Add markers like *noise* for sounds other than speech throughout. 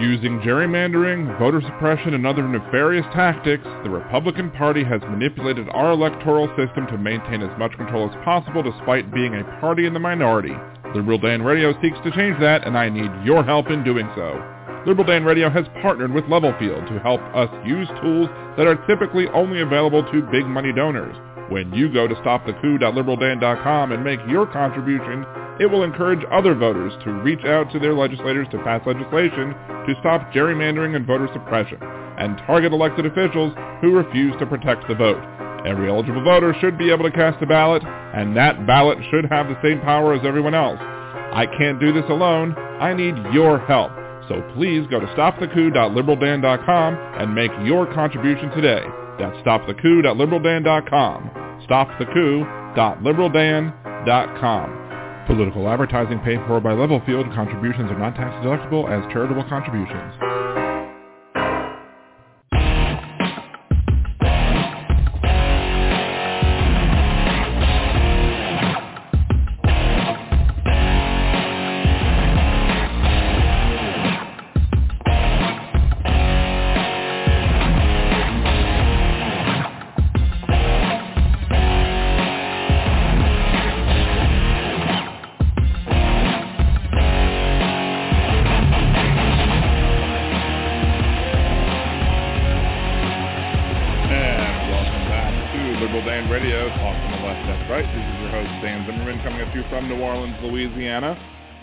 Using gerrymandering, voter suppression, and other nefarious tactics, the Republican Party has manipulated our electoral system to maintain as much control as possible despite being a party in the minority. Liberal Dan Radio seeks to change that, and I need your help in doing so. Liberal Dan Radio has partnered with Levelfield to help us use tools that are typically only available to big money donors. When you go to stopthecoup.liberaldan.com and make your contribution, it will encourage other voters to reach out to their legislators to pass legislation to stop gerrymandering and voter suppression and target elected officials who refuse to protect the vote. Every eligible voter should be able to cast a ballot, and that ballot should have the same power as everyone else. I can't do this alone. I need your help. So please go to stopthecoup.liberaldan.com and make your contribution today. That's stopthecoup.liberaldan.com stopthecoup.liberaldan.com. Political advertising paid for by Levelfield. Contributions are not tax deductible as charitable contributions.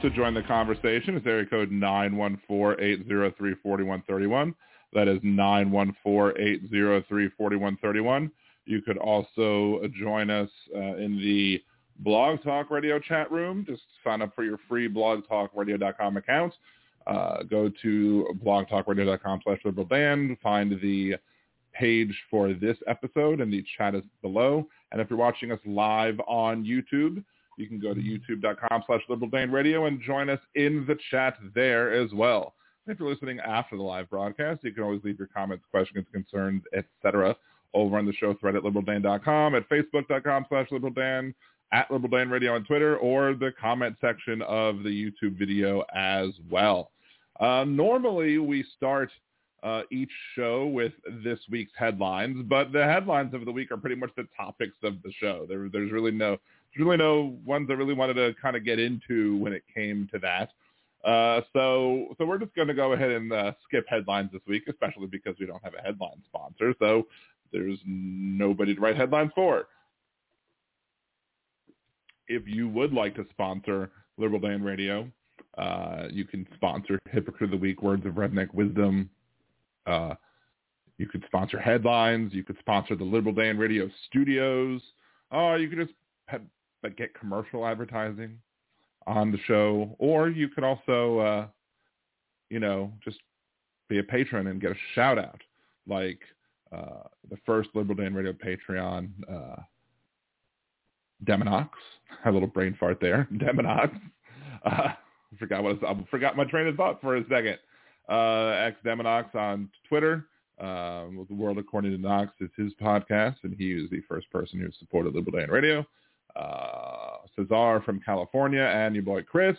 To join the conversation. It's area code 914-803-4131. That is 914-803-4131. You could also join us uh, in the Blog Talk Radio chat room. Just sign up for your free blogtalkradio.com account. Uh, go to blogtalkradio.com slash liberaldan. Find the page for this episode, and the chat is below. And if you're watching us live on YouTube, you can go to youtube.com slash Radio and join us in the chat there as well. if you're listening after the live broadcast, you can always leave your comments, questions, concerns, etc. over on the show thread at liberaldan.com, at facebook.com slash liberaldan, at liberaldan radio on Twitter, or the comment section of the YouTube video as well. Uh, normally, we start uh, each show with this week's headlines, but the headlines of the week are pretty much the topics of the show. There, there's really no really no ones I really wanted to kind of get into when it came to that. Uh, so so we're just going to go ahead and uh, skip headlines this week, especially because we don't have a headline sponsor. So there's nobody to write headlines for. If you would like to sponsor Liberal Dan Radio, uh, you can sponsor Hypocrite of the Week, Words of Redneck Wisdom. Uh, you could sponsor headlines. You could sponsor the Liberal Dan Radio studios. Uh, you could just but get commercial advertising on the show, or you could also, uh, you know, just be a patron and get a shout out, like uh, the first Liberal Dan Radio Patreon, uh, Deminox. Had *laughs* a little brain fart there, *laughs* Deminox. Uh, forgot what I forgot my train of thought for a second. Uh, X Deminox on Twitter. Um, the World According to Knox is his podcast, and he was the first person who supported Liberal Dan Radio uh, Cesar from California, and your boy Chris,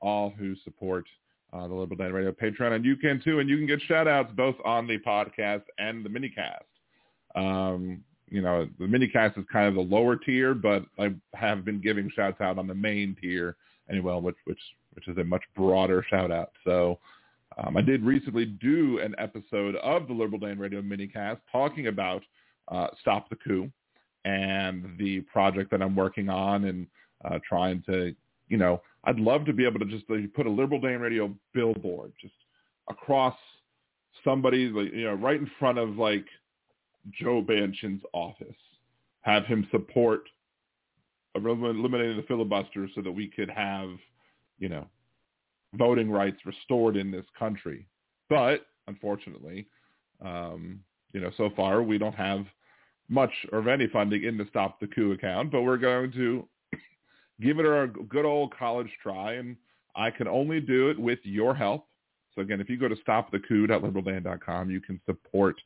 all who support uh, the Liberal Dan Radio Patreon. And you can too, and you can get shout outs both on the podcast and the minicast. Um, you know, the minicast is kind of the lower tier, but I have been giving shouts out on the main tier anyway, which which which is a much broader shout out. So um, I did recently do an episode of the Liberal Dan Radio minicast talking about uh, Stop the Coup and the project that I'm working on and uh, trying to, you know, I'd love to be able to just like, put a Liberal Dan Radio billboard just across somebody, like, you know, right in front of like Joe Manchin's office, have him support eliminating the filibuster so that we could have, you know, voting rights restored in this country. But unfortunately, um, you know, so far we don't have much or any funding in the Stop the Coup account, but we're going to *clears throat* give it a good old college try, and I can only do it with your help. So again, if you go to stopthecoup.liberaldan.com, you can support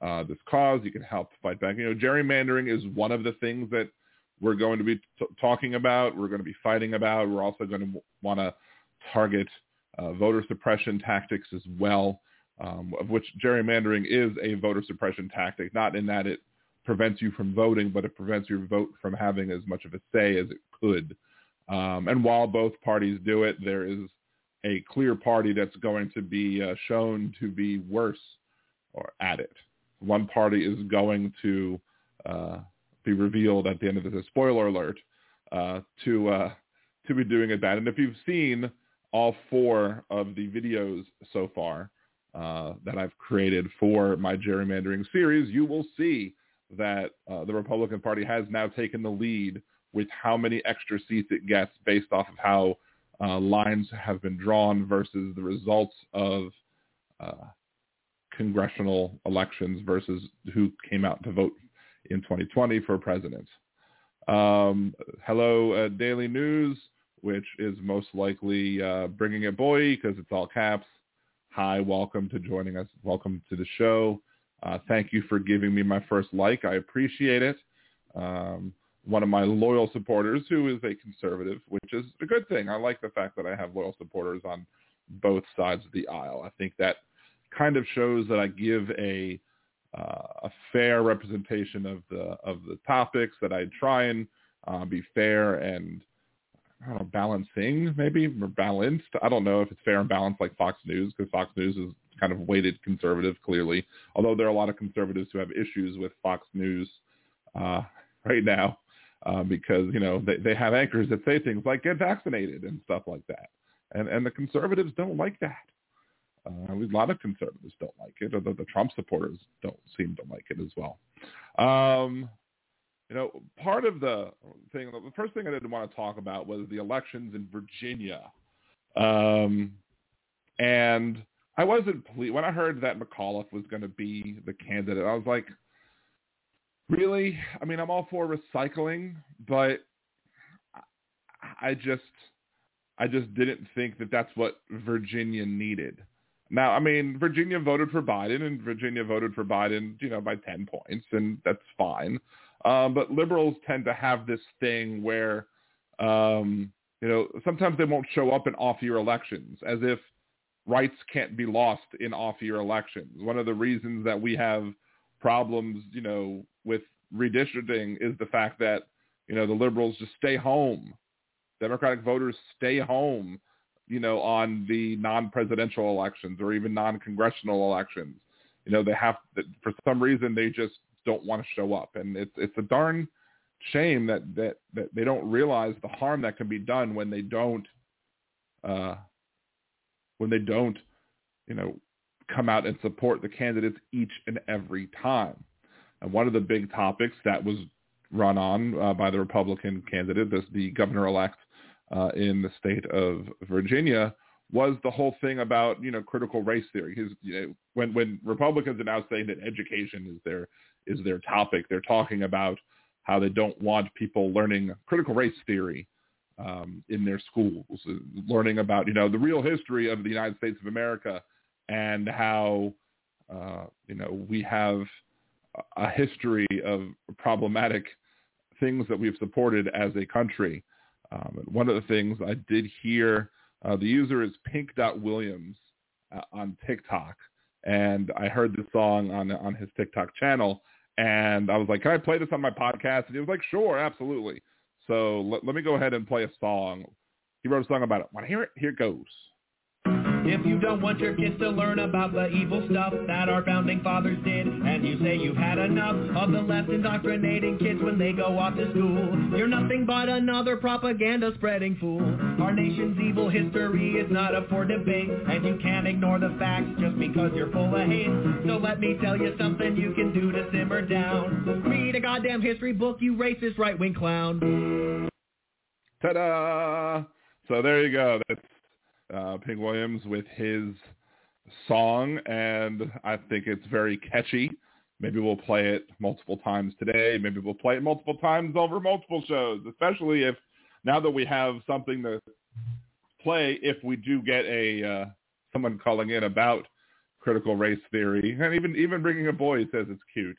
uh, this cause. You can help fight back. You know, gerrymandering is one of the things that we're going to be t- talking about. We're going to be fighting about. We're also going to want to target uh, voter suppression tactics as well, um, of which gerrymandering is a voter suppression tactic, not in that it prevents you from voting, but it prevents your vote from having as much of a say as it could. Um, and while both parties do it, there is a clear party that's going to be uh, shown to be worse or at it. One party is going to uh, be revealed at the end of this. Spoiler alert uh, to uh, to be doing it bad. And if you've seen all four of the videos so far uh, that I've created for my gerrymandering series, you will see that uh, the Republican Party has now taken the lead with how many extra seats it gets based off of how uh, lines have been drawn versus the results of uh, congressional elections versus who came out to vote in 2020 for president. Um, hello, uh, Daily News, which is most likely uh, bringing a boy because it's all caps. Hi, welcome to joining us. Welcome to the show. Uh, thank you for giving me my first like. I appreciate it. Um, one of my loyal supporters who is a conservative, which is a good thing. I like the fact that I have loyal supporters on both sides of the aisle. I think that kind of shows that I give a uh, a fair representation of the of the topics that I try and uh, be fair and I don't know balancing maybe or balanced. I don't know if it's fair and balanced like Fox News because Fox News is kind of weighted conservative clearly. Although there are a lot of conservatives who have issues with Fox News uh, right now uh, because you know they they have anchors that say things like get vaccinated and stuff like that, and and the conservatives don't like that. Uh, a lot of conservatives don't like it, the, the Trump supporters don't seem to like it as well. Um, you know, part of the thing, the first thing I didn't want to talk about was the elections in Virginia. Um, and I wasn't pleased when I heard that McAuliffe was going to be the candidate. I was like, really? I mean, I'm all for recycling, but I just, I just didn't think that that's what Virginia needed. Now, I mean, Virginia voted for Biden, and Virginia voted for Biden, you know, by 10 points, and that's fine. Um, but liberals tend to have this thing where, um, you know, sometimes they won't show up in off-year elections, as if rights can't be lost in off-year elections. One of the reasons that we have problems, you know, with redistricting is the fact that, you know, the liberals just stay home. Democratic voters stay home you know, on the non-presidential elections or even non-congressional elections. You know, they have for some reason they just don't want to show up, and it's it's a darn shame that that that they don't realize the harm that can be done when they don't uh, when they don't, you know, come out and support the candidates each and every time. And one of the big topics that was run on uh, by the Republican candidate, this the governor-elect uh, in the state of Virginia was the whole thing about you know critical race theory. His, you know, when when Republicans are now saying that education is their is their topic, they're talking about how they don't want people learning critical race theory um, in their schools, learning about you know the real history of the United States of America and how uh, you know we have a history of problematic things that we've supported as a country um, one of the things I did hear, uh, the user is pink.williams uh, on TikTok. And I heard the song on on his TikTok channel, and I was like, "Can I play this on my podcast?" And he was like, "Sure, absolutely." So let, let me go ahead and play a song. He wrote a song about it. Want to hear it? Here it goes. Mm-hmm. If you don't want your kids to learn about the evil stuff that our founding fathers did, and you say you've had enough of the left indoctrinating kids when they go off to school, you're nothing but another propaganda spreading fool. Our nation's evil history is not up for debate, and you can't ignore the facts just because you're full of hate. So let me tell you something you can do to simmer down. Read a goddamn history book, you racist right-wing clown. Ta-da! So there you go. That's uh, Pink Williams with his song, and I think it's very catchy. Maybe we'll play it multiple times today. Maybe we'll play it multiple times over multiple shows, especially if now that we have something to play, if we do get a uh, someone calling in about critical race theory, and even even bringing a boy says it's cute.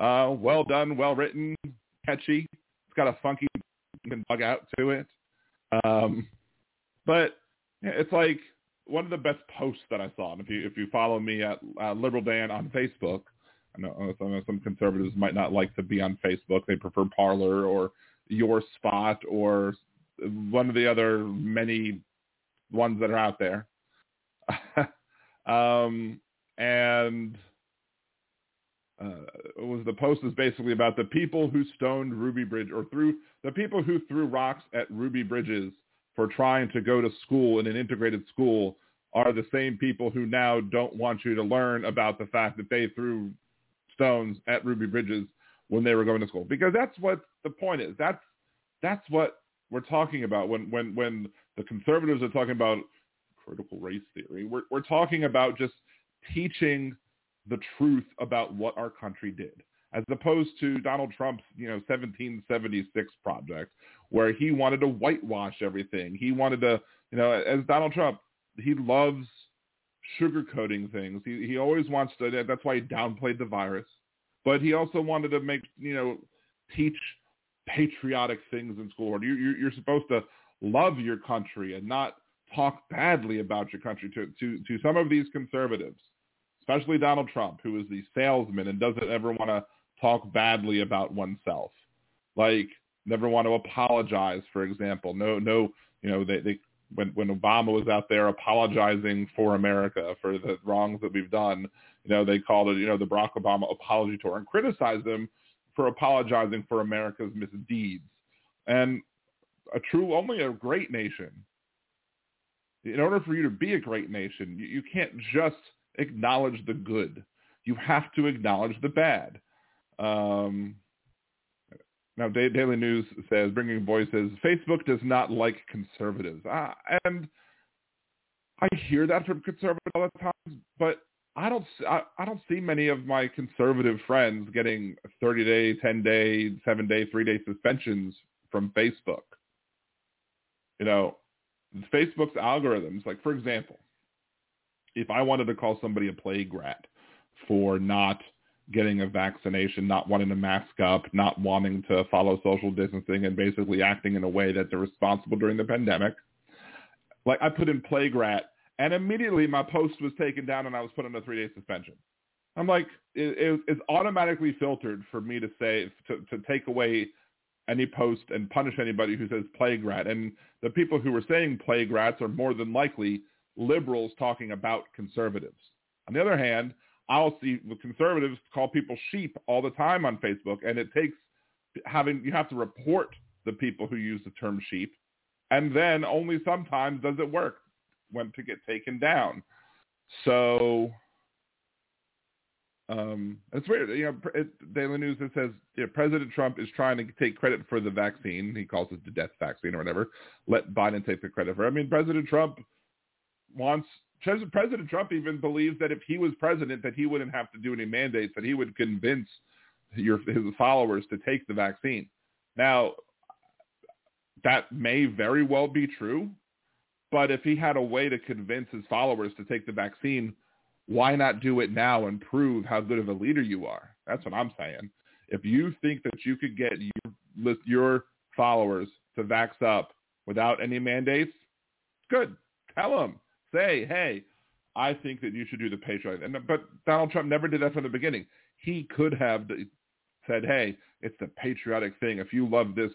Uh, well done, well written, catchy. It's got a funky bug out to it. Um, but it's like one of the best posts that I saw, and if you if you follow me at uh, Liberal Dan on Facebook, I know, I know some conservatives might not like to be on Facebook; they prefer Parler or Your Spot or one of the other many ones that are out there. *laughs* um, and uh, was the post is basically about the people who stoned Ruby Bridge or threw the people who threw rocks at Ruby Bridges for trying to go to school in an integrated school are the same people who now don't want you to learn about the fact that they threw stones at Ruby Bridges when they were going to school because that's what the point is. That's that's what we're talking about when when when the conservatives are talking about critical race theory. We're we're talking about just teaching the truth about what our country did, as opposed to Donald Trump's you know 1776 project, where he wanted to whitewash everything. He wanted to you know as Donald Trump, he loves sugarcoating things. He he always wants to. That's why he downplayed the virus, but he also wanted to make you know teach patriotic things in school. You, you you're supposed to love your country and not talk badly about your country to to to some of these conservatives, especially Donald Trump, who is the salesman and doesn't ever want to talk badly about oneself. Like never want to apologize, for example. No no you know they they when when Obama was out there apologizing for America for the wrongs that we've done, you know, they called it, you know, the Barack Obama apology tour and criticized them for apologizing for America's misdeeds. And a true, only a great nation. In order for you to be a great nation, you, you can't just acknowledge the good. You have to acknowledge the bad. Um, now, Daily News says, bringing voices, Facebook does not like conservatives. Uh, and I hear that from conservatives all the time, but I don't, I, I don't see many of my conservative friends getting 30-day, 10-day, 7-day, 3-day suspensions from Facebook. You know, Facebook's algorithms, like, for example, if I wanted to call somebody a plague rat for not – getting a vaccination, not wanting to mask up, not wanting to follow social distancing, and basically acting in a way that they're responsible during the pandemic. Like I put in plague rat, and immediately my post was taken down, and I was put on a three-day suspension. I'm like, it, it, it's automatically filtered for me to say to, to take away any post and punish anybody who says plague rat. And the people who were saying plague rats are more than likely liberals talking about conservatives. On the other hand, I'll see the conservatives call people sheep all the time on Facebook, and it takes having you have to report the people who use the term sheep, and then only sometimes does it work when to get taken down. So um, it's weird. You know, it, Daily News it says you know, President Trump is trying to take credit for the vaccine. He calls it the death vaccine or whatever. Let Biden take the credit for. it. I mean, President Trump wants President Trump even believes that if he was president, that he wouldn't have to do any mandates, that he would convince your, his followers to take the vaccine. Now, that may very well be true, but if he had a way to convince his followers to take the vaccine, why not do it now and prove how good of a leader you are? That's what I'm saying. If you think that you could get your, your followers to vax up without any mandates, good. Tell them say, hey, I think that you should do the patriotic. And but Donald Trump never did that from the beginning. He could have said, hey, it's the patriotic thing. If you love this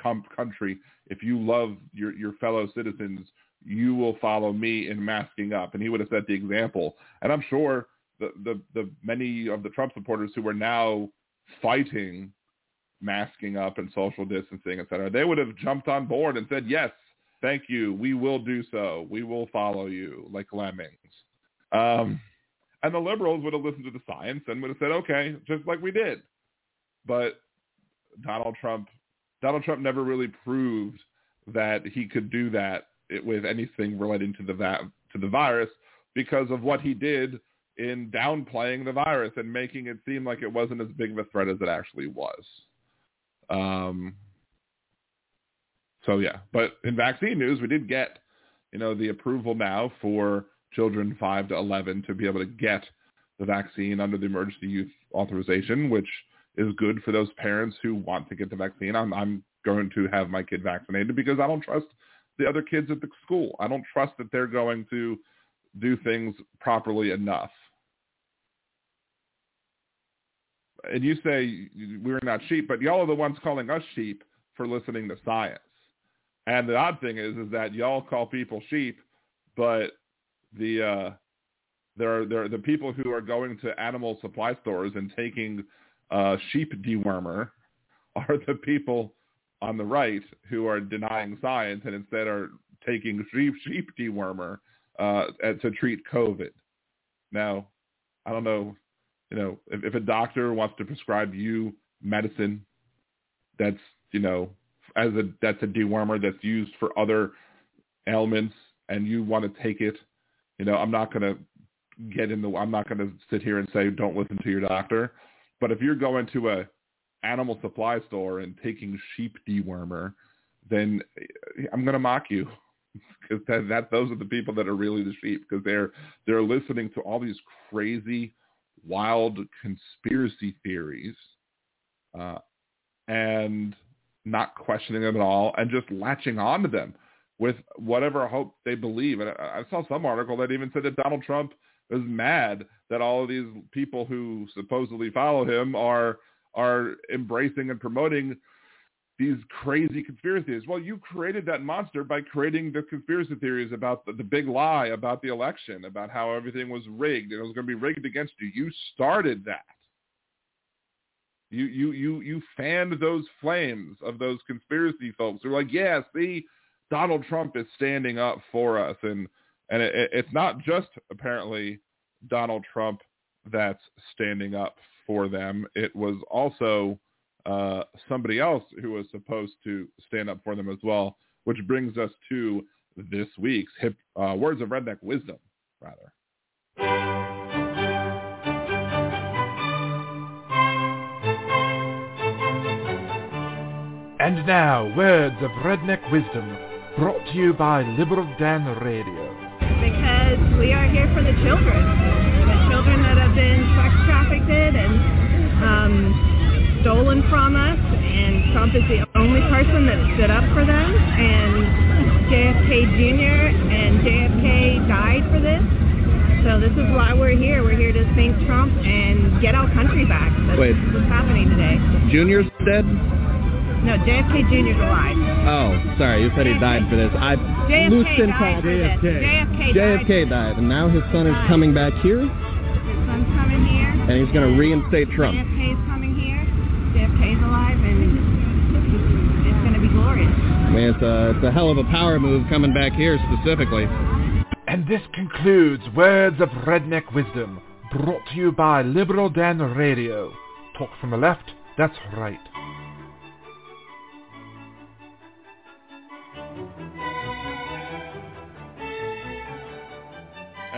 com- country, if you love your your fellow citizens, you will follow me in masking up. And he would have set the example. And I'm sure the the, the many of the Trump supporters who are now fighting masking up and social distancing, et cetera, they would have jumped on board and said, yes, Thank you. We will do so. We will follow you like lemmings. Um, and the liberals would have listened to the science and would have said, okay, just like we did. But Donald Trump, Donald Trump never really proved that he could do that with anything relating to the va- to the virus because of what he did in downplaying the virus and making it seem like it wasn't as big of a threat as it actually was. Um, so yeah, but in vaccine news, we did get, you know, the approval now for children 5 to 11 to be able to get the vaccine under the emergency use authorization, which is good for those parents who want to get the vaccine. I'm, I'm going to have my kid vaccinated because I don't trust the other kids at the school. I don't trust that they're going to do things properly enough. And you say we're not sheep, but y'all are the ones calling us sheep for listening to science. And the odd thing is, is that y'all call people sheep, but the uh, there there the people who are going to animal supply stores and taking uh, sheep dewormer *laughs* are the people on the right who are denying science and instead are taking sheep sheep dewormer uh, to treat COVID. Now, I don't know, you know, if, if a doctor wants to prescribe you medicine that's you know as a that's a dewormer that's used for other ailments and you want to take it, you know, I'm not going to get in the I'm not going to sit here and say don't listen to your doctor. But if you're going to a animal supply store and taking sheep dewormer, then I'm going to mock you *laughs* because that, that those are the people that are really the sheep because they're they're listening to all these crazy, wild conspiracy theories, uh, and not questioning them at all and just latching on to them with whatever hope they believe. And I, saw some article that even said that Donald Trump is mad that all of these people who supposedly follow him are are embracing and promoting these crazy conspiracy theories. Well, you created that monster by creating the conspiracy theories about the, the big lie about the election, about how everything was rigged and it was going to be rigged against you. You started that. You you you you fanned those flames of those conspiracy folks who are like, yeah, see, Donald Trump is standing up for us, and and it, it's not just apparently Donald Trump that's standing up for them. It was also uh, somebody else who was supposed to stand up for them as well, which brings us to this week's hip, uh, words of redneck wisdom, rather. And now, words of redneck wisdom, brought to you by Liberal Dan Radio. Because we are here for the children, the children that have been sex trafficked and um, stolen from us, and Trump is the only person that stood up for them, and JFK Jr. and JFK died for this. So this is why we're here. We're here to thank Trump and get our country back. That's Wait. what's happening today. Junior's dead? No, JFK Jr.'s alive. Oh, sorry. You said he died for this. I JFK loose in died talk. for this. JFK, JFK died, and now his son is coming back here, His son's coming here. and he's going to reinstate Trump. JFK's coming here. JFK's alive, and it's going to be glorious. I mean, it's a, it's a hell of a power move coming back here specifically. And this concludes Words of Redneck Wisdom, brought to you by Liberal Dan Radio. Talk from the left, that's right.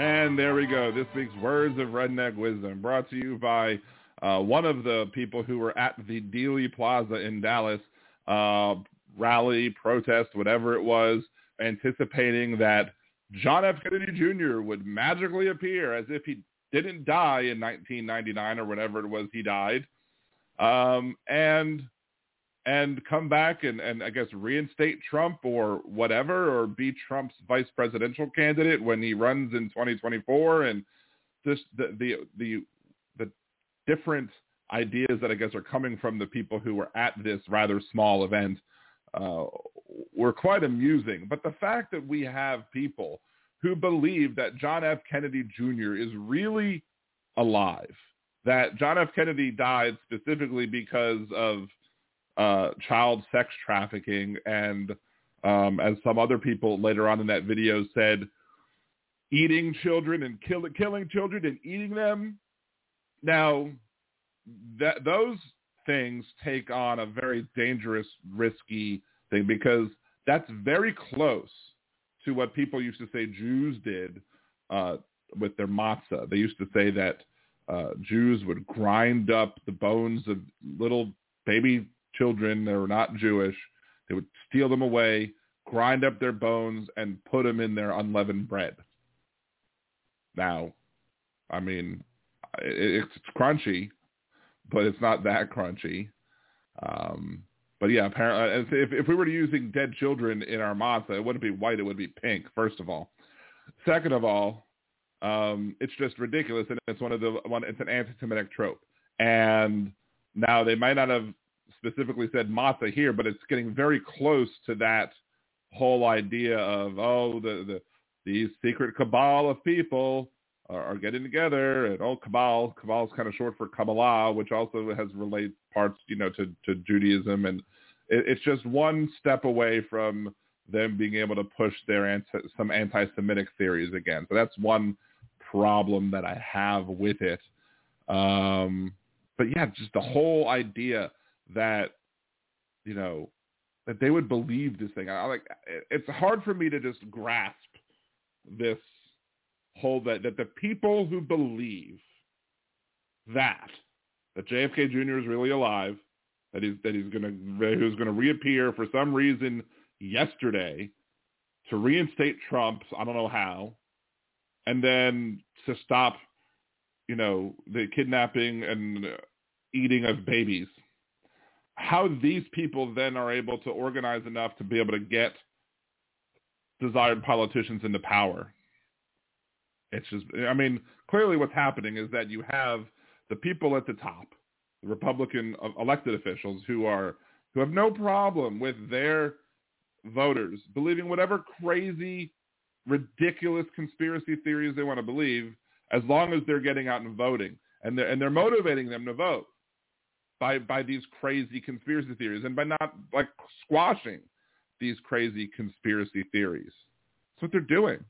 And there we go. This week's Words of Redneck Wisdom brought to you by uh, one of the people who were at the Dealey Plaza in Dallas uh, rally, protest, whatever it was, anticipating that John F. Kennedy Jr. would magically appear as if he didn't die in 1999 or whenever it was he died, um, and and come back and, and I guess reinstate Trump or whatever, or be Trump's vice presidential candidate when he runs in 2024, and just the the the, the different ideas that I guess are coming from the people who were at this rather small event uh, were quite amusing. But the fact that we have people who believe that John F. Kennedy Jr. is really alive, that John F. Kennedy died specifically because of uh, child sex trafficking, and um, as some other people later on in that video said, eating children and kill, killing children and eating them. Now, that those things take on a very dangerous, risky thing because that's very close to what people used to say Jews did uh, with their matzah. They used to say that uh, Jews would grind up the bones of little baby children that were not Jewish. They would steal them away, grind up their bones, and put them in their unleavened bread. Now, I mean, it's crunchy, but it's not that crunchy. Um, but yeah, apparently, if, if we were using dead children in our matzah, it wouldn't be white; it would be pink. First of all, second of all, um, it's just ridiculous, and it's one of the one. It's an anti-Semitic trope, and now they might not have specifically said matzah here, but it's getting very close to that whole idea of oh the the these secret cabal of people are, are getting together and oh cabal cabal is kind of short for Kabbalah, which also has related parts you know to to Judaism, and it, it's just one step away from them being able to push their anti, some anti-Semitic theories again. So that's one problem that I have with it. Um, but yeah, just the whole idea that you know that they would believe this thing. I like it's hard for me to just grasp this whole that that the people who believe that that JFK Jr. is really alive, that he's that he's gonna who's gonna reappear for some reason yesterday to reinstate Trump. I don't know how, and then to stop, you know, the kidnapping and eating of babies. How these people then are able to organize enough to be able to get desired politicians into power. It's just, I mean, clearly what's happening is that you have the people at the top, the Republican uh, elected officials who are, who have no problem with their voters believing whatever crazy, ridiculous conspiracy theories they want to believe, as long as they're getting out and voting. And they're, and they're motivating them to vote by, by these crazy conspiracy theories and by not like squashing these crazy conspiracy theories. That's what they're doing.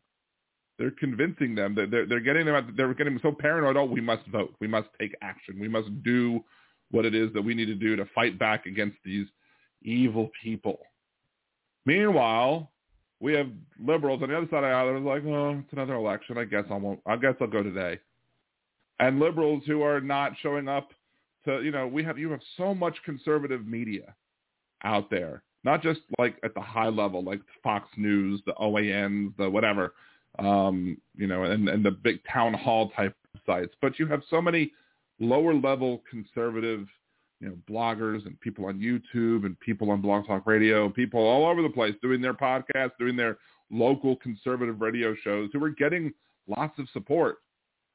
They're convincing them that they're, they're getting them. Out, they're getting them so paranoid. Oh, we must vote. We must take action. We must do what it is that we need to do to fight back against these evil people. Meanwhile, we have liberals on the other side of the aisle like, oh, it's another election. I guess I won't. I guess I'll go today. And liberals who are not showing up to, you know, we have you have so much conservative media out there not just like at the high level, like Fox News, the OANs, the whatever, um, you know, and, and the big town hall type sites, but you have so many lower level conservative, you know, bloggers and people on YouTube and people on Blog Talk Radio, people all over the place doing their podcasts, doing their local conservative radio shows who are getting lots of support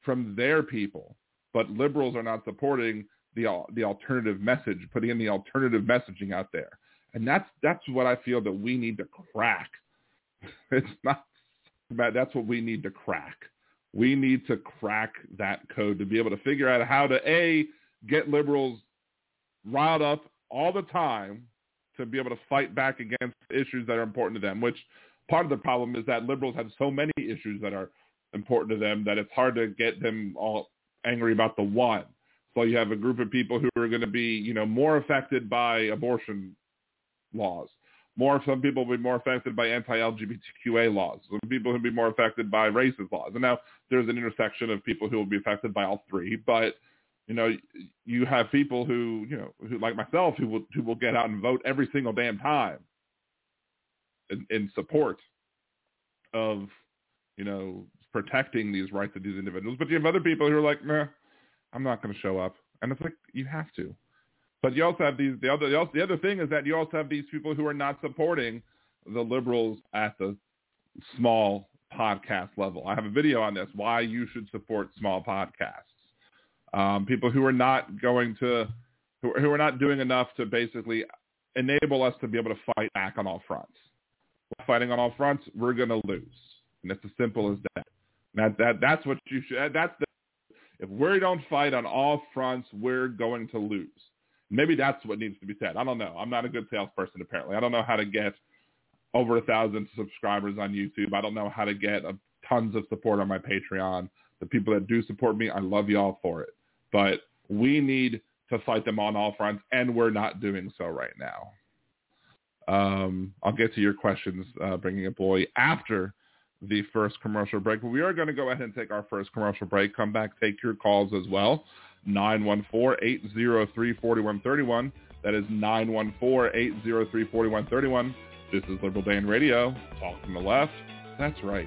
from their people, but liberals are not supporting the the alternative message, putting in the alternative messaging out there. And that's that's what I feel that we need to crack. *laughs* It's not that's what we need to crack. We need to crack that code to be able to figure out how to a get liberals riled up all the time to be able to fight back against issues that are important to them. Which part of the problem is that liberals have so many issues that are important to them that it's hard to get them all angry about the one. So you have a group of people who are going to be, you know, more affected by abortion laws. More, some people will be more affected by anti-LGBTQA laws. Some people will be more affected by racist laws. And now there's an intersection of people who will be affected by all three. But you know, you have people who, you know, who like myself, who will who will get out and vote every single damn time in, in support of, you know, protecting these rights of these individuals. But you have other people who are like, nah, I'm not going to show up, and it's like you have to. But you also have these. The other the other thing is that you also have these people who are not supporting the liberals at the small podcast level. I have a video on this. Why you should support small podcasts. Um, people who are not going to who, who are not doing enough to basically enable us to be able to fight back on all fronts. Fighting on all fronts, we're going to lose, and it's as simple as that. That that that's what you should. That's the. If we don't fight on all fronts, we're going to lose. Maybe that's what needs to be said. I don't know. I'm not a good salesperson apparently. I don't know how to get over a thousand subscribers on YouTube. I don't know how to get a, tons of support on my Patreon. The people that do support me, I love y'all for it. But we need to fight them on all fronts, and we're not doing so right now. Um, I'll get to your questions, uh, bringing a boy after the first commercial break. But we are going to go ahead and take our first commercial break. Come back, take your calls as well. 914-803-4131. That is 914-803-4131. This is Liberal Dan Radio. Talk from the left. That's right.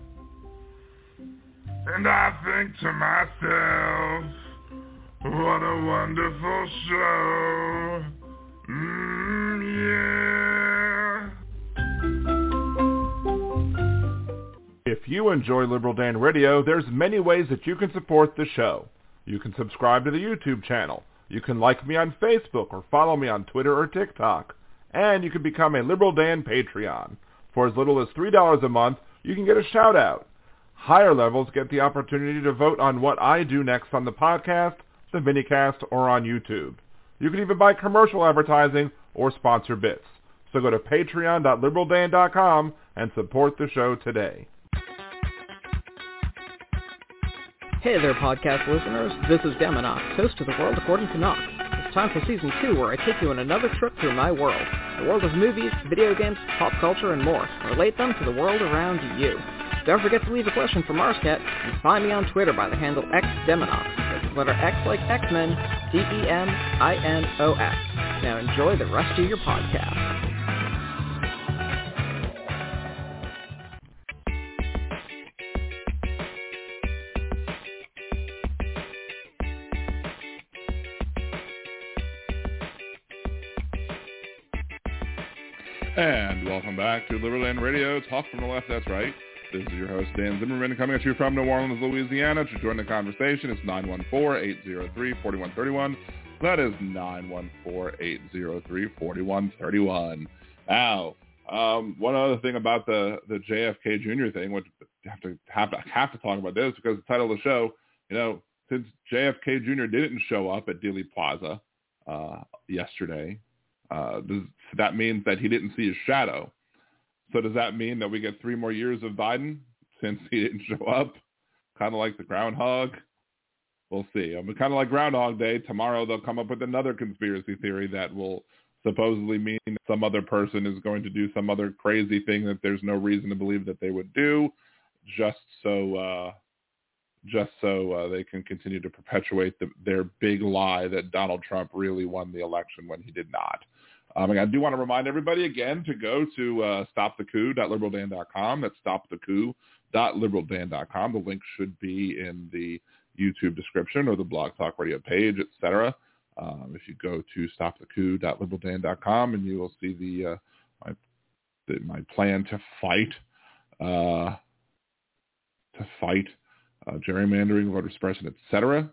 And I think to myself, what a wonderful show. Mm, yeah. If you enjoy Liberal Dan Radio, there's many ways that you can support the show. You can subscribe to the YouTube channel. You can like me on Facebook or follow me on Twitter or TikTok. And you can become a Liberal Dan Patreon. For as little as $3 a month, you can get a shout out. Higher levels get the opportunity to vote on what I do next on the podcast, the minicast, or on YouTube. You can even buy commercial advertising or sponsor bits. So go to patreon.liberaldan.com and support the show today. Hey there, podcast listeners. This is Deminox, host of The World According to Knox. It's time for Season 2, where I take you on another trip through my world. The world of movies, video games, pop culture, and more. Relate them to the world around you. Don't forget to leave a question for Marscat and find me on Twitter by the handle XDeminox. That's letter X like X-Men, D-E-M-I-N-O-X. Now enjoy the rest of your podcast. And welcome back to Liberal Dan Radio. Talk from the left, that's right. This is your host, Dan Zimmerman, coming at you from New Orleans, Louisiana. To join the conversation, it's 914-803-4131. That is 914-803-4131. Now, um, one other thing about the, the JFK Jr. thing, which have to have to have to talk about this because the title of the show, you know, since JFK Jr. didn't show up at Dealey Plaza uh, yesterday, uh, does, that means that he didn't see his shadow. So does that mean that we get three more years of Biden since he didn't show up? Kind of like the groundhog. We'll see. I mean, kind of like Groundhog Day. Tomorrow they'll come up with another conspiracy theory that will supposedly mean some other person is going to do some other crazy thing that there's no reason to believe that they would do, just so uh, just so uh, they can continue to perpetuate the, their big lie that Donald Trump really won the election when he did not. Um, I do want to remind everybody again to go to uh, stopthecoup.liberaldan.com. That's stopthecoup.liberaldan.com. The link should be in the YouTube description or the Blog Talk Radio page, etc. Um, if you go to stopthecoup.liberaldan.com and you will see the uh, my the, my plan to fight uh, to fight uh, gerrymandering, voter suppression, etc.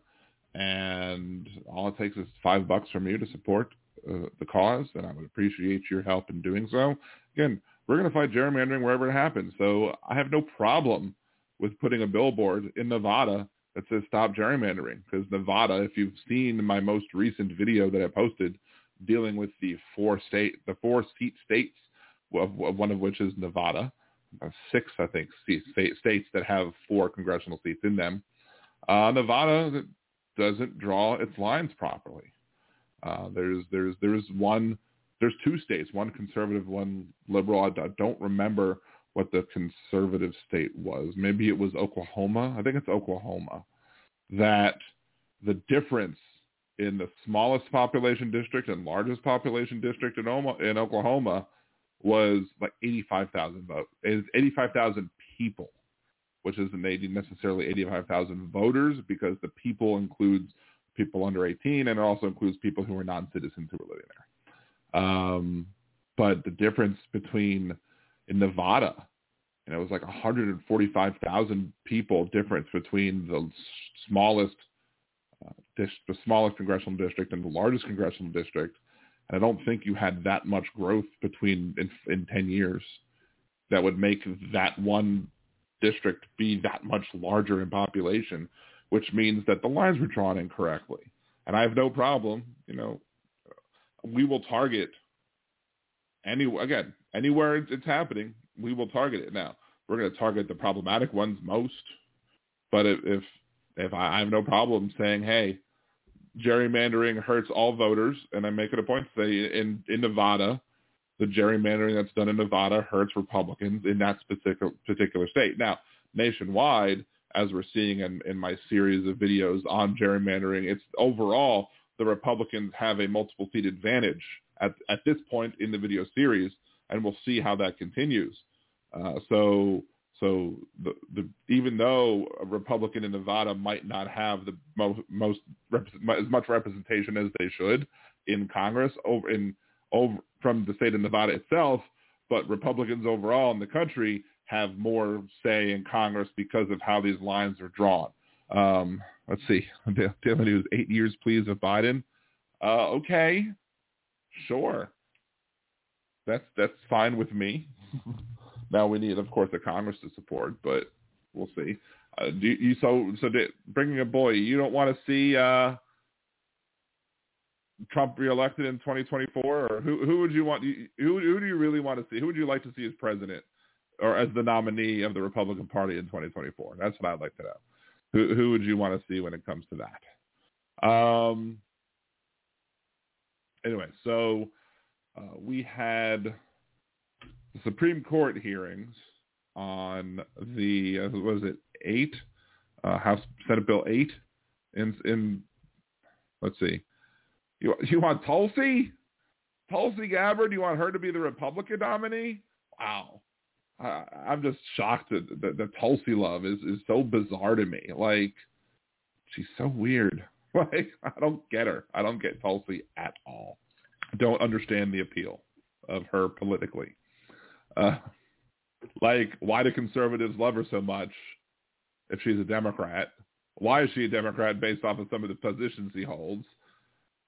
And all it takes is five bucks from you to support uh, the cause, and I would appreciate your help in doing so. Again, we're going to fight gerrymandering wherever it happens. So I have no problem with putting a billboard in Nevada that says stop gerrymandering because Nevada, if you've seen my most recent video that I posted dealing with the four state, the four seat states, one of which is Nevada, uh, six, I think, states that have four congressional seats in them. Uh, Nevada doesn't draw its lines properly. Uh, there's there's there's one there's two states, one conservative, one liberal. I, don't remember what the conservative state was. Maybe it was Oklahoma. I think it's Oklahoma that the difference in the smallest population district and largest population district in, in Oklahoma was like 85,000 votes. It's 85,000 people, which isn't necessarily 85,000 voters because the people includes people under 18 and it also includes people who are non-citizens who are living there. Um, but the difference between in Nevada, and it was like 145,000 people difference between the smallest uh, dis- the smallest congressional district and the largest congressional district. And I don't think you had that much growth between in, in 10 years that would make that one district be that much larger in population, which means that the lines were drawn incorrectly. And I have no problem, you know, we will target any again anywhere it's happening, we will target it. Now we're going to target the problematic ones most, but if if, if I, I have no problem saying, hey, gerrymandering hurts all voters, and I make it a point to say in in Nevada, the gerrymandering that's done in Nevada hurts Republicans in that specific particular state. Now nationwide, as we're seeing in, in my series of videos on gerrymandering, it's overall the Republicans have a multiple seat advantage at, at this point in the video series, and we'll see how that continues. Uh, so so the, the, even though a Republican in Nevada might not have the mo- most as much representation as they should in Congress over in over from the state of Nevada itself, but Republicans overall in the country have more say in Congress because of how these lines are drawn. Um, let's see, *laughs* Daily News, eight years please of Biden. Uh, okay, Sure. That's that's fine with me. *laughs* now we need, of course, the Congress to support, but we'll see. Uh, do you so so bringing a boy? You don't want to see uh, Trump reelected in 2024, or who who would you want? Who who do you really want to see? Who would you like to see as president or as the nominee of the Republican Party in 2024? That's what I'd like to know. Who who would you want to see when it comes to that? Um, anyway, so uh, we had the Supreme Court hearings on the uh, was it eight uh, House Senate Bill eight in in let's see you you want Tulsi Tulsi Gabbard you want her to be the Republican nominee wow I, I'm just shocked that the, the Tulsi love is is so bizarre to me like she's so weird *laughs* Like, I don't get her. I don't get Tulsi at all. I don't understand the appeal of her politically. Uh, like, why do conservatives love her so much if she's a Democrat? Why is she a Democrat based off of some of the positions he holds?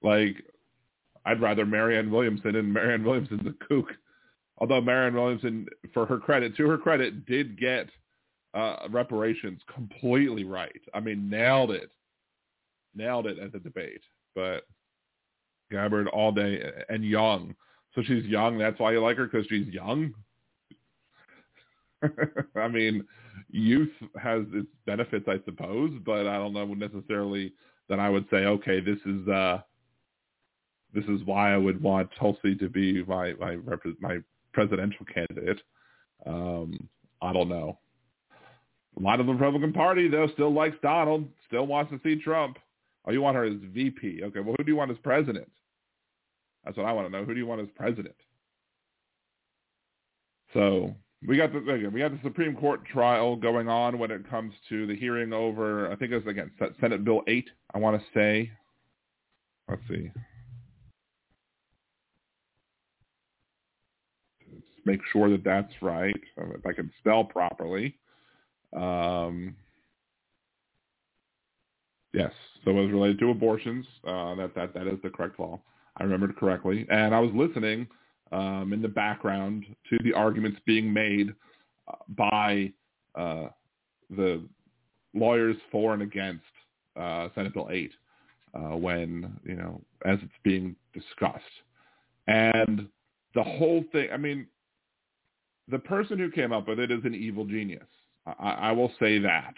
Like, I'd rather Marianne Williamson, and Marianne Williamson's a kook. Although Marianne Williamson, for her credit, to her credit, did get uh, reparations completely right. I mean, nailed it nailed it at the debate. But Gabbard all day and young. So she's young. That's why you like her because she's young. *laughs* I mean, youth has its benefits, I suppose, but I don't know necessarily that I would say, okay, this is uh, this is why I would want Tulsi to be my my my presidential candidate. Um, I don't know. A lot of the Republican Party though still likes Donald, still wants to see Trump. Oh, you want her as VP. Okay, well, who do you want as president? That's what I want to know. Who do you want as president? So we got the we got the Supreme Court trial going on when it comes to the hearing over. I think it's again Senate Bill eight. I want to say. Let's see. Let's make sure that that's right. If I can spell properly. Um, Yes. So it was related to abortions. Uh, that that that is the correct law. I remembered correctly, and I was listening um, in the background to the arguments being made uh, by uh, the lawyers for and against uh, Senate Bill 8 uh, when you know as it's being discussed, and the whole thing. I mean, the person who came up with it is an evil genius. I, I will say that.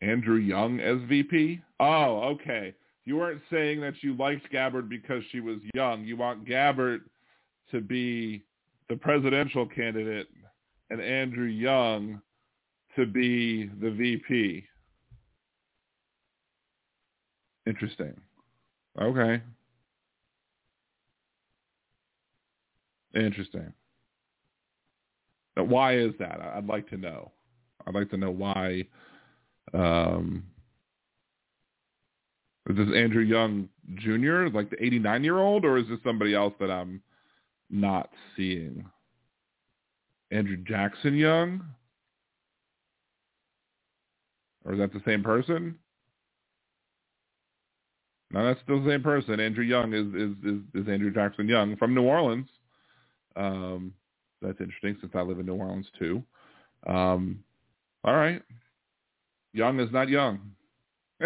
Andrew Young as VP? Oh, okay. You weren't saying that you liked Gabbard because she was young. You want Gabbard to be the presidential candidate and Andrew Young to be the VP. Interesting. Okay. Interesting. Now, why is that? I'd like to know. I'd like to know why. Um, is this Andrew Young Jr., like the 89-year-old, or is this somebody else that I'm not seeing? Andrew Jackson Young? Or is that the same person? No, that's still the same person. Andrew Young is is is, is Andrew Jackson Young from New Orleans. Um, that's interesting since I live in New Orleans too. Um, all right, Young is not young, *laughs*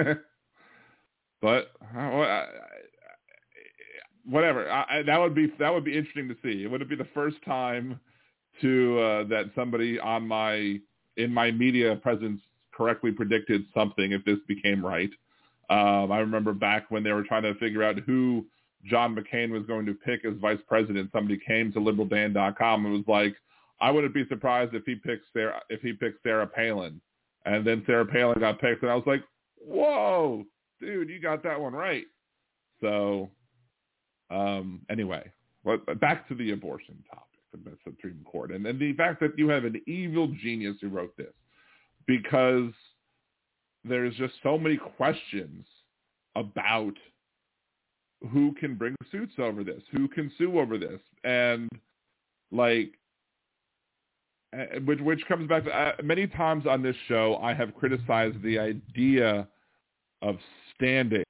but uh, whatever. I, that would be that would be interesting to see. It would be the first time to uh, that somebody on my in my media presence correctly predicted something if this became right. Um, I remember back when they were trying to figure out who John McCain was going to pick as vice president. Somebody came to liberaldan.com and was like, "I wouldn't be surprised if he picks Sarah if he picks Sarah Palin." And then Sarah Palin got picked, and I was like, "Whoa, dude, you got that one right." So, um, anyway, back to the abortion topic from the Supreme Court, and, and the fact that you have an evil genius who wrote this, because there's just so many questions about who can bring suits over this, who can sue over this, and like, which which comes back to uh, many times on this show, I have criticized the idea of standing,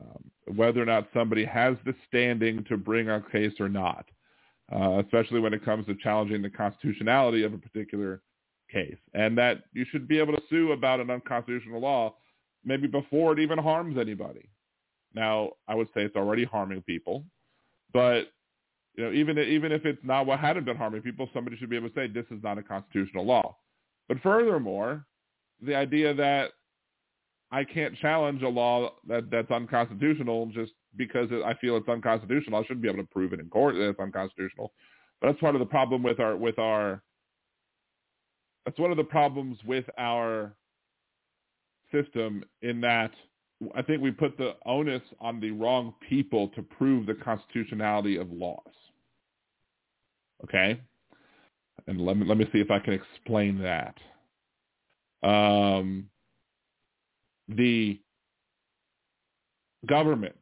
um, whether or not somebody has the standing to bring a case or not, uh, especially when it comes to challenging the constitutionality of a particular case, and that you should be able to sue about an unconstitutional law maybe before it even harms anybody. Now, I would say it's already harming people, but you know, even even if it's not what hadn't been harming people, somebody should be able to say this is not a constitutional law. But furthermore, the idea that I can't challenge a law that that's unconstitutional just because I feel it's unconstitutional. I shouldn't be able to prove it in court that it's unconstitutional. But that's part of the problem with our with our that's one of the problems with our system in that I think we put the onus on the wrong people to prove the constitutionality of laws. Okay? And let me let me see if I can explain that. Um, the government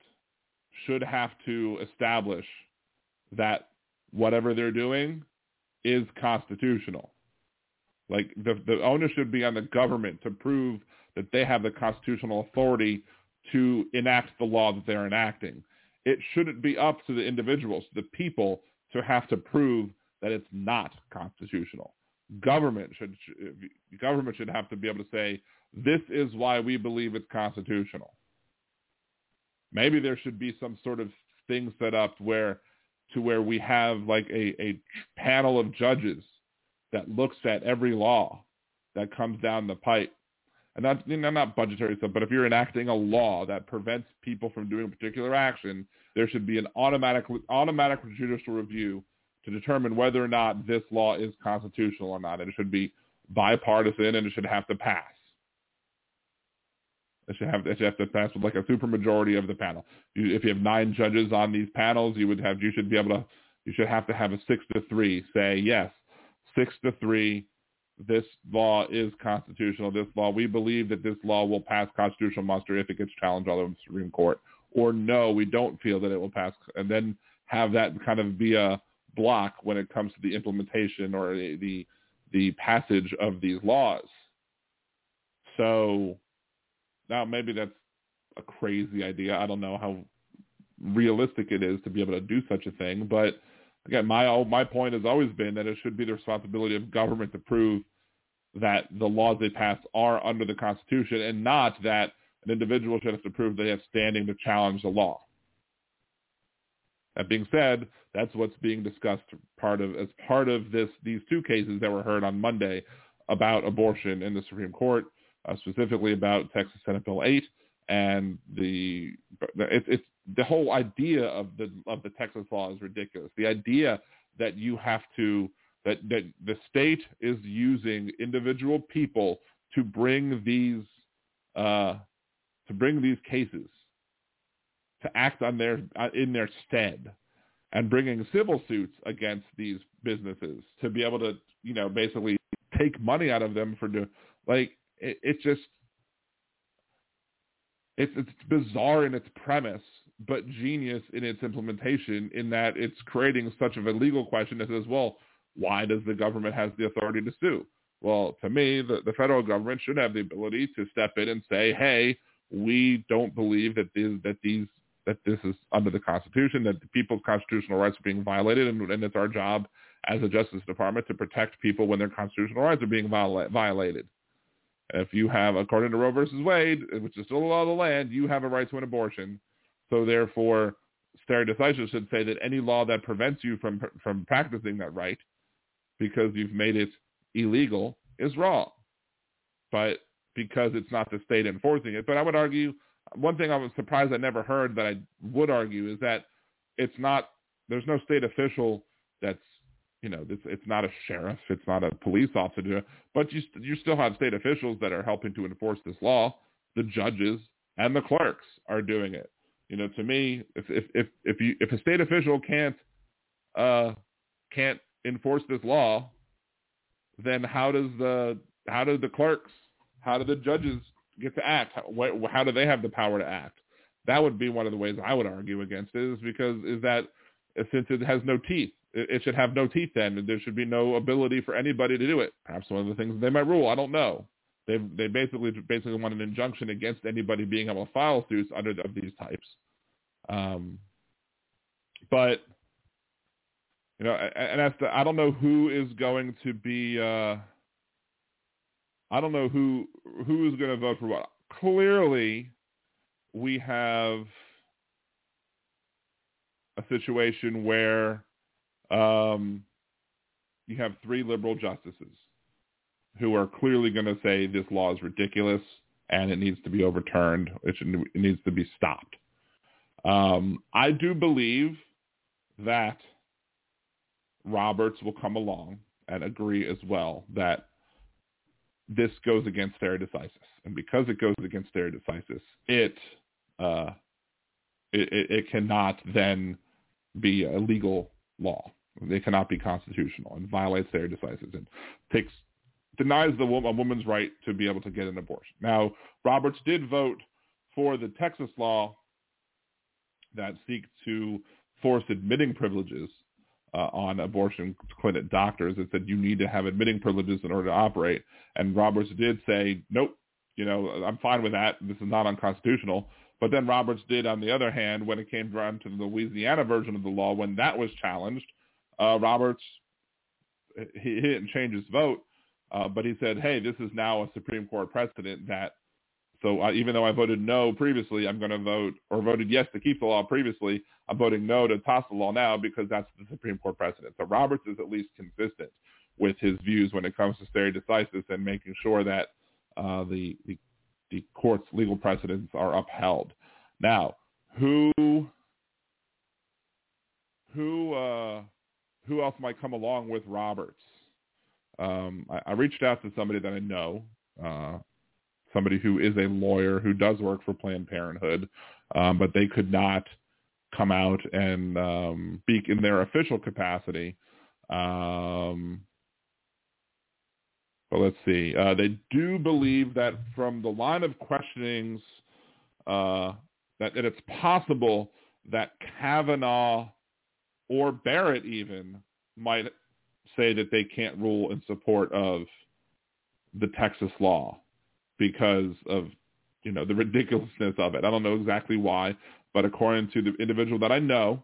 should have to establish that whatever they're doing is constitutional. Like the the onus should be on the government to prove that they have the constitutional authority to enact the law that they're enacting. It shouldn't be up to the individuals, the people, to have to prove that it's not constitutional. Government should government should have to be able to say this is why we believe it's constitutional. Maybe there should be some sort of thing set up where to where we have like a, a panel of judges that looks at every law that comes down the pipe. And that's you know, not budgetary stuff, but if you're enacting a law that prevents people from doing a particular action, there should be an automatic automatic judicial review to determine whether or not this law is constitutional or not. And it should be bipartisan and it should have to pass. It should have it should have to pass with like a supermajority of the panel. You, if you have nine judges on these panels, you would have you should be able to you should have to have a six to three say yes six to three. This law is constitutional. This law, we believe that this law will pass constitutional muster if it gets challenged all over the Supreme Court. Or no, we don't feel that it will pass. And then have that kind of be a block when it comes to the implementation or the the passage of these laws. So now maybe that's a crazy idea. I don't know how realistic it is to be able to do such a thing, but again, my my point has always been that it should be the responsibility of government to prove that the laws they pass are under the Constitution, and not that an individual should have to prove they have standing to challenge the law. That being said, that's what's being discussed part of as part of this these two cases that were heard on Monday about abortion in the Supreme Court, uh, specifically about Texas Senate Bill 8 and the it, it's the whole idea of the of the Texas law is ridiculous. The idea that you have to that that the state is using individual people to bring these uh, to bring these cases to act on their uh, in their stead and bringing civil suits against these businesses to be able to you know basically take money out of them for do like it, it just it's it's bizarre in its premise but genius in its implementation in that it's creating such of a legal question that says well why does the government have the authority to sue well to me the, the federal government should have the ability to step in and say hey we don't believe that these that these that this is under the Constitution, that the people's constitutional rights are being violated, and, and it's our job as a Justice Department to protect people when their constitutional rights are being viola- violated. If you have, according to Roe versus Wade, which is still a law of the land, you have a right to an abortion. So therefore, stare decisis should say that any law that prevents you from from practicing that right, because you've made it illegal, is wrong. But because it's not the state enforcing it. But I would argue one thing I was surprised I never heard that I would argue is that it's not there's no state official that's you know it's, it's not a sheriff, it's not a police officer, but you you still have state officials that are helping to enforce this law. The judges and the clerks are doing it. You know, to me, if if if if you if a state official can't uh can't enforce this law, then how does the how do the clerks, how do the judges get to act? How, how do they have the power to act? That would be one of the ways I would argue against it is because is that since it has no teeth, it, it should have no teeth then. There should be no ability for anybody to do it. Perhaps one of the things they might rule. I don't know. They they basically basically want an injunction against anybody being able to file suits under of these types. Um, but you know, and that's the, I don't know who is going to be. Uh, I don't know who who is going to vote for what. Clearly, we have a situation where um, you have three liberal justices who are clearly going to say this law is ridiculous and it needs to be overturned. It, should, it needs to be stopped. Um, I do believe that Roberts will come along and agree as well that this goes against stare decisis, and because it goes against stare decisis, it, uh, it, it cannot then be a legal law. It cannot be constitutional and violates stare decisis and takes denies the a woman's right to be able to get an abortion. Now, Roberts did vote for the Texas law that seeks to force admitting privileges uh, on abortion clinic doctors It said you need to have admitting privileges in order to operate. And Roberts did say, nope, you know, I'm fine with that. This is not unconstitutional. But then Roberts did, on the other hand, when it came down to the Louisiana version of the law, when that was challenged, uh, Roberts he, he didn't change his vote, uh, but he said, hey, this is now a Supreme Court precedent that so uh, even though I voted no previously, I'm going to vote or voted yes to keep the law previously. I'm voting no to toss the law now because that's the Supreme Court precedent. So Roberts is at least consistent with his views when it comes to stare decisis and making sure that uh, the, the the court's legal precedents are upheld. Now, who who uh, who else might come along with Roberts? Um, I, I, reached out to somebody that I know. Uh, somebody who is a lawyer who does work for Planned Parenthood, um, but they could not come out and um, speak in their official capacity. Um, but let's see. Uh, they do believe that from the line of questionings uh, that, that it's possible that Kavanaugh or Barrett even might say that they can't rule in support of the Texas law because of you know the *laughs* ridiculousness of it. I don't know exactly why, but according to the individual that I know,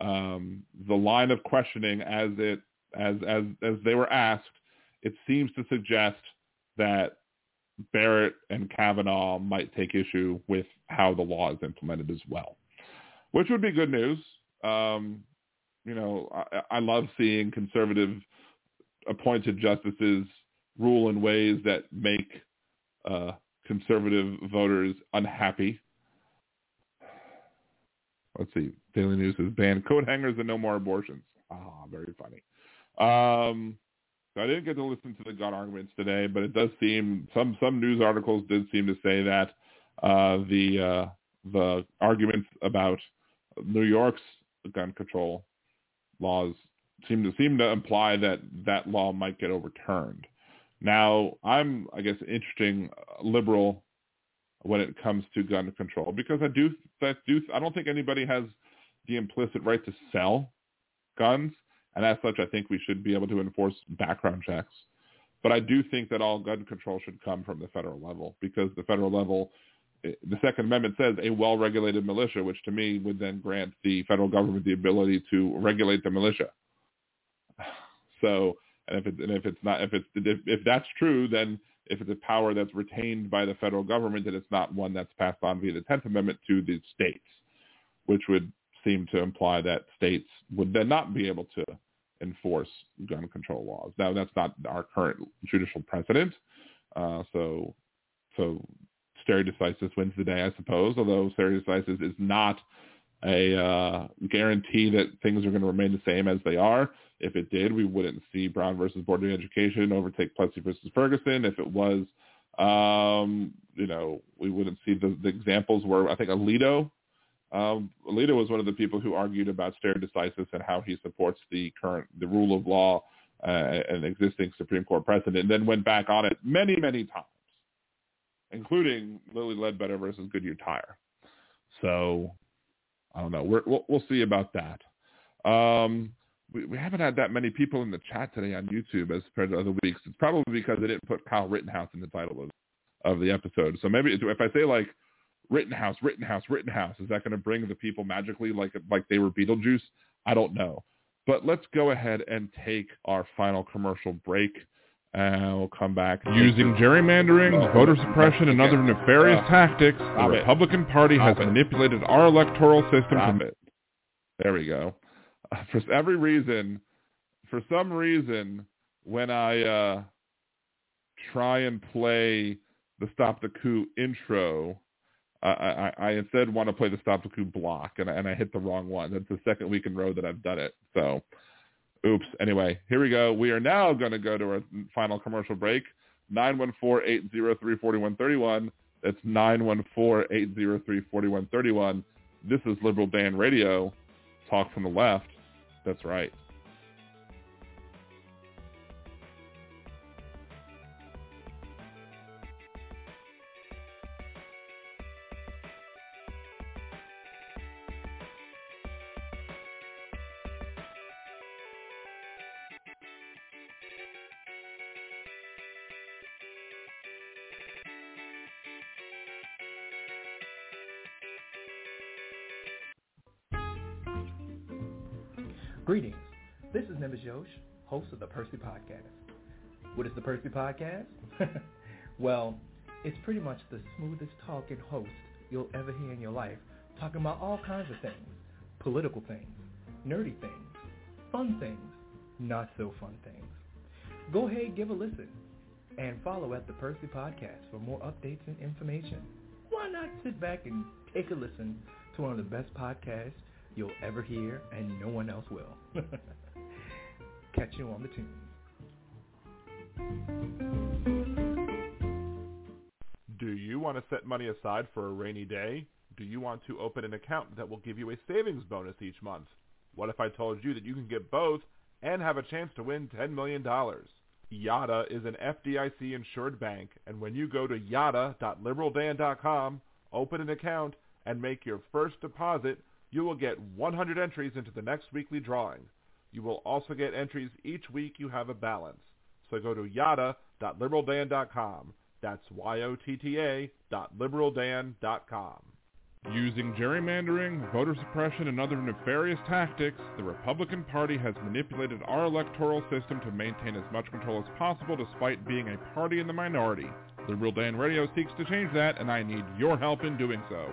um, the line of questioning as it as as as they were asked, it seems to suggest that Barrett and Kavanaugh might take issue with how the law is implemented as well, which would be good news. Um, you know, I, I love seeing conservative appointed justices rule in ways that make uh, conservative voters unhappy. Let's see. Daily News says ban coat hangers and no more abortions. Ah, very funny. Um, I didn't get to listen to the gun arguments today, but it does seem some some news articles did seem to say that uh, the uh, the arguments about New York's gun control laws seem to seem to imply that that law might get overturned. Now, I'm, I guess, interesting uh, liberal when it comes to gun control because I do, I do, I don't think anybody has the implicit right to sell guns, and as such, I think we should be able to enforce background checks. But I do think that all gun control should come from the federal level because the federal level, the Second Amendment says a well-regulated militia, which to me would then grant the federal government the ability to regulate the militia. So, and if, and if it's not, if it's if, if that's true, then if it's a power that's retained by the federal government, then it's not one that's passed on via the Tenth Amendment to the states, which would seem to imply that states would then not be able to enforce gun control laws. Now, that's not our current judicial precedent. Uh, so, so stare decisis wins the day, I suppose. Although stare decisis is not a uh, guarantee that things are going to remain the same as they are. If it did, we wouldn't see Brown versus Board of Education overtake Plessy versus Ferguson. If it was, um, you know, we wouldn't see the, the examples where I think Alito, um, Alito was one of the people who argued about stare decisis and how he supports the current the rule of law uh, and existing Supreme Court precedent, and then went back on it many, many times, including Lilly Ledbetter versus Goodyear Tire. So I don't know. We're, we'll, we'll see about that. Um, we, we haven't had that many people in the chat today on YouTube as compared to other weeks. It's probably because they didn't put Kyle Rittenhouse in the title of, of the episode. So maybe if I say like Rittenhouse, Rittenhouse, Rittenhouse, is that going to bring the people magically like like they were Beetlejuice? I don't know. But let's go ahead and take our final commercial break. And we'll come back. Using gerrymandering, voter suppression, and other nefarious tactics, the Republican Party has manipulated our electoral system. It. There we go. for every reason, for some reason, when I uh, try and play the Stop the Coup intro, I, I, I instead want to play the Stop the Coup block, and I, and I hit the wrong one. That's the second week in a row that I've done it. So Oops. Anyway, here we go. We are now going to go to our final commercial break. 914-803-4131. That's 914-803-4131. This is Liberal Dan Radio. Talk from the left. That's right. Podcast. What is the Percy Podcast? *laughs* well, it's pretty much the smoothest talking host you'll ever hear in your life, talking about all kinds of things. Political things, nerdy things, fun things, not so fun things. Go ahead, give a listen, and follow at the Percy Podcast for more updates and information. Why not sit back and take a listen to one of the best podcasts you'll ever hear, and no one else will. *laughs* Catch you on the tunes. Do you want to set money aside for a rainy day? Do you want to open an account that will give you a savings bonus each month? What if I told you that you can get both and have a chance to win $10 million? Yotta is an FDIC insured bank, and when you go to yotta.liberaldan.com, open an account, and make your first deposit, you will get 100 entries into the next weekly drawing. You will also get entries each week you have a balance. So go to yotta.liberaldan.com. That's Y-O-T-T-A dot liberaldan.com. Using gerrymandering, voter suppression, and other nefarious tactics, the Republican Party has manipulated our electoral system to maintain as much control as possible despite being a party in the minority. Liberal Dan Radio seeks to change that, and I need your help in doing so.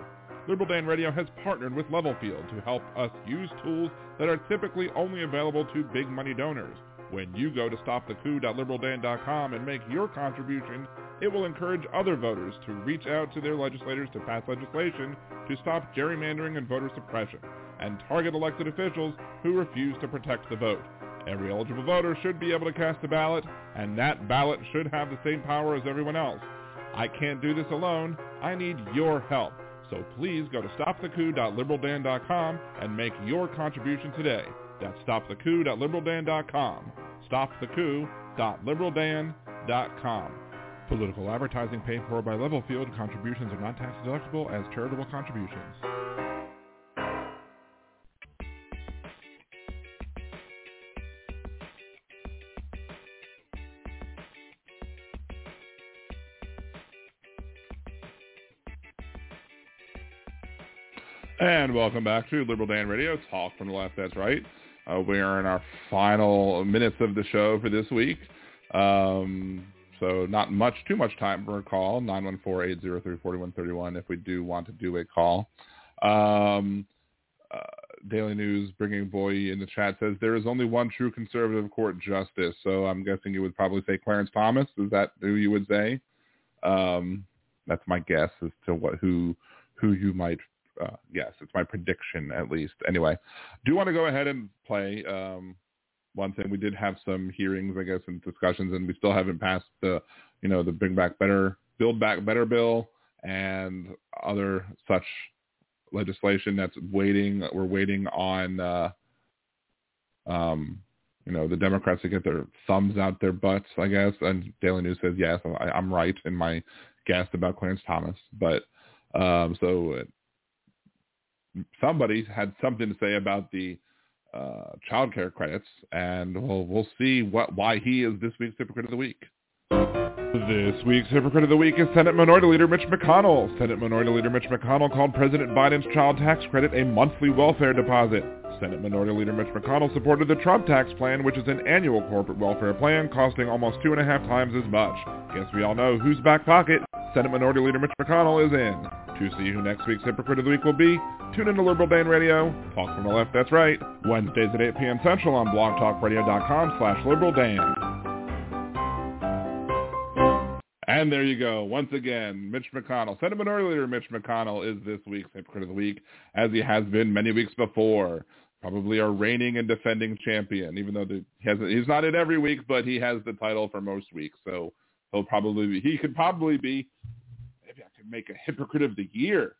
Liberal Dan Radio has partnered with Levelfield to help us use tools that are typically only available to big money donors. When you go to stopthecoup.liberaldan.com and make your contribution, it will encourage other voters to reach out to their legislators to pass legislation to stop gerrymandering and voter suppression and target elected officials who refuse to protect the vote. Every eligible voter should be able to cast a ballot, and that ballot should have the same power as everyone else. I can't do this alone. I need your help. So please go to stopthecoup.liberaldan.com and make your contribution today. That's stopthecoup.liberaldan.com. Stopthecoup.liberaldan.com. Political advertising paid for by Levelfield. Contributions are not tax deductible as charitable contributions. And welcome back to Liberal Dan Radio, Talk from the Left, That's Right. Uh, we are in our final minutes of the show for this week. Um, so not much, too much time for a call, 914-803-4131 if we do want to do a call. Um, uh, Daily News Bringing Boy in the chat says there is only one true conservative court justice. So I'm guessing you would probably say Clarence Thomas. Is that who you would say? Um, that's my guess as to what who who you might uh, yes, it's my prediction at least. Anyway, do want to go ahead and play um, one thing. We did have some hearings, I guess, and discussions, and we still haven't passed the, you know, the Bring Back Better, Build Back Better bill and other such legislation that's waiting. We're waiting on, uh, um, you know, the Democrats to get their thumbs out their butts, I guess. And Daily News says yes, I, I'm right in my guess about Clarence Thomas, but um, so somebody had something to say about the uh, child care credits, and we'll we'll see what why he is this week's hypocrite of the week. This week's hypocrite of the week is Senate Minority Leader Mitch McConnell. Senate Minority Leader Mitch McConnell called President Biden's child tax credit a monthly welfare deposit. Senate Minority Leader Mitch McConnell supported the Trump tax plan, which is an annual corporate welfare plan costing almost two and a half times as much. Guess we all know whose back pocket Senate Minority Leader Mitch McConnell is in. To see who next week's Hypocrite of the Week will be, tune in to Liberal Dan Radio. Talk from the left, that's right. Wednesdays at 8 p.m. Central on blogtalkradio.com slash liberaldan. And there you go. Once again, Mitch McConnell, Senate Minority Leader Mitch McConnell is this week's Hypocrite of the Week, as he has been many weeks before. Probably our reigning and defending champion, even though the, he has, he's not in every week, but he has the title for most weeks. So he'll probably be, he could probably be maybe I could make a hypocrite of the year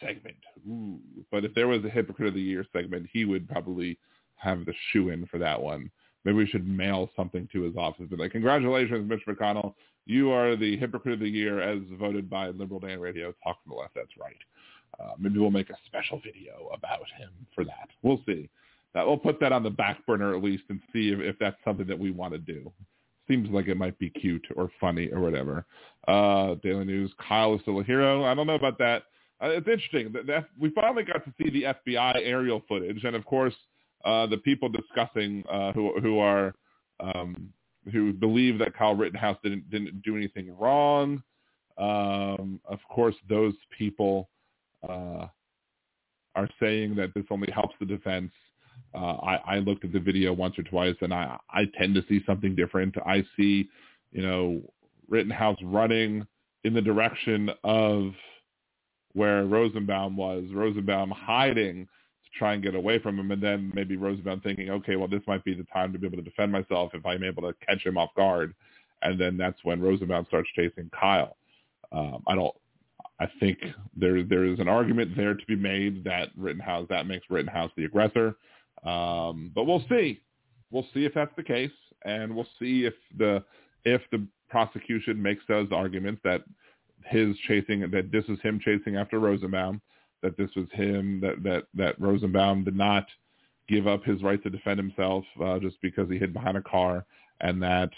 segment. Ooh. But if there was a hypocrite of the year segment, he would probably have the shoe in for that one. Maybe we should mail something to his office. But like, congratulations, Mitch McConnell. You are the hypocrite of the year as voted by Liberal Dan Radio. Talk from the left. That's right. Uh, maybe we'll make a special video about him for that. We'll see. That we'll put that on the back burner at least and see if, if that's something that we want to do seems like it might be cute or funny or whatever. Uh, Daily News, Kyle is still a hero. I don't know about that. Uh, it's interesting. that the, we finally got to see the FBI aerial footage, and of course, uh, the people discussing uh, who who are um, who believe that Kyle Rittenhouse didn't didn't do anything wrong. Um, of course, those people uh, are saying that this only helps the defense uh, I, I looked at the video once or twice, and I, I tend to see something different. I see, you know, Rittenhouse running in the direction of where Rosenbaum was. Rosenbaum hiding to try and get away from him, and then maybe Rosenbaum thinking, okay, well, this might be the time to be able to defend myself if I'm able to catch him off guard. And then that's when Rosenbaum starts chasing Kyle. Um, I don't. I think there there is an argument there to be made that Rittenhouse that makes Rittenhouse the aggressor. Um, but we'll see. We'll see if that's the case, and we'll see if the if the prosecution makes those arguments that his chasing that this was him chasing after Rosenbaum, that this was him that that that Rosenbaum did not give up his right to defend himself uh, just because he hid behind a car, and that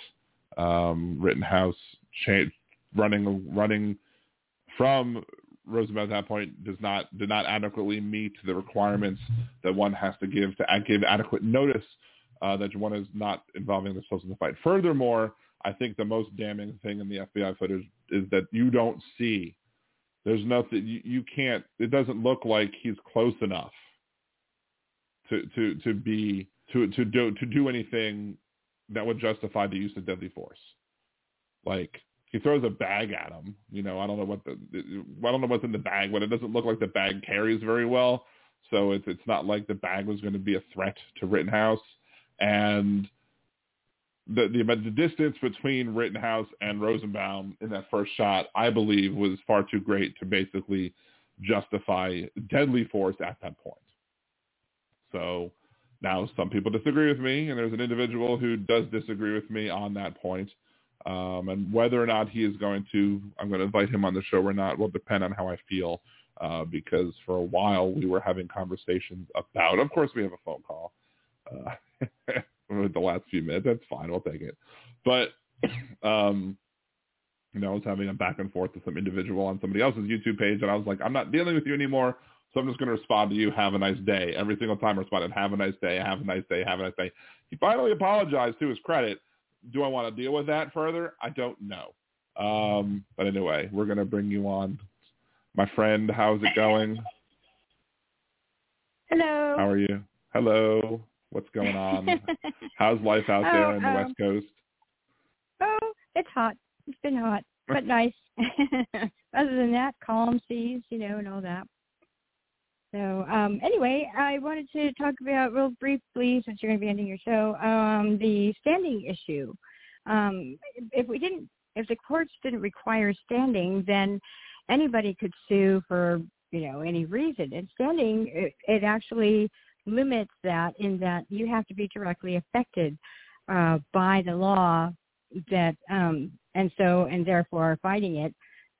um, Rittenhouse cha- running running from Rosenbaum at that point does not did not adequately meet the requirements that one has to give to give adequate notice uh, that one is not involving themselves in the fight. Furthermore, I think the most damning thing in the FBI footage is that you don't see. There's nothing you, you can't. It doesn't look like he's close enough to to to be to to do to do anything that would justify the use of deadly force. Like he throws a bag at him. You know, I don't know what the I don't know what's in the bag, but it doesn't look like the bag carries very well. So it's it's not like the bag was going to be a threat to Rittenhouse. And the, the the distance between Rittenhouse and Rosenbaum in that first shot, I believe, was far too great to basically justify deadly force at that point. So now some people disagree with me, and there's an individual who does disagree with me on that point. Um, and whether or not he is going to, I'm going to invite him on the show or not, will depend on how I feel. Uh, because for a while we were having conversations about, of course we have a phone call uh, *laughs* *laughs* the last few minutes. That's fine. We'll take it. But, *clears throat* um, you know, I was having a back and forth with some individual on somebody else's YouTube page, and I was like, I'm not dealing with you anymore. So I'm just going to respond to you, have a nice day. Every single time I responded, have a nice day, have a nice day, have a nice day. He finally apologized to his credit. Do I want to deal with that further? I don't know. Um, but anyway, we're going to bring you on. My friend, how's it going? *laughs* Hello. How are you? Hello. What's going on? *laughs* how's life out there Oh, in the um, West Coast? Oh, it's hot. It's been hot, but *laughs* nice. *laughs* Other than that, calm seas, you know, and all that. So um, anyway, I wanted to talk about real briefly, since you're going to be ending your show, um, the standing issue. Um, if we didn't, if the courts didn't require standing, then anybody could sue for you know any reason. And standing, it, it actually limits that in that you have to be directly affected uh, by the law that, um, and so and therefore fighting it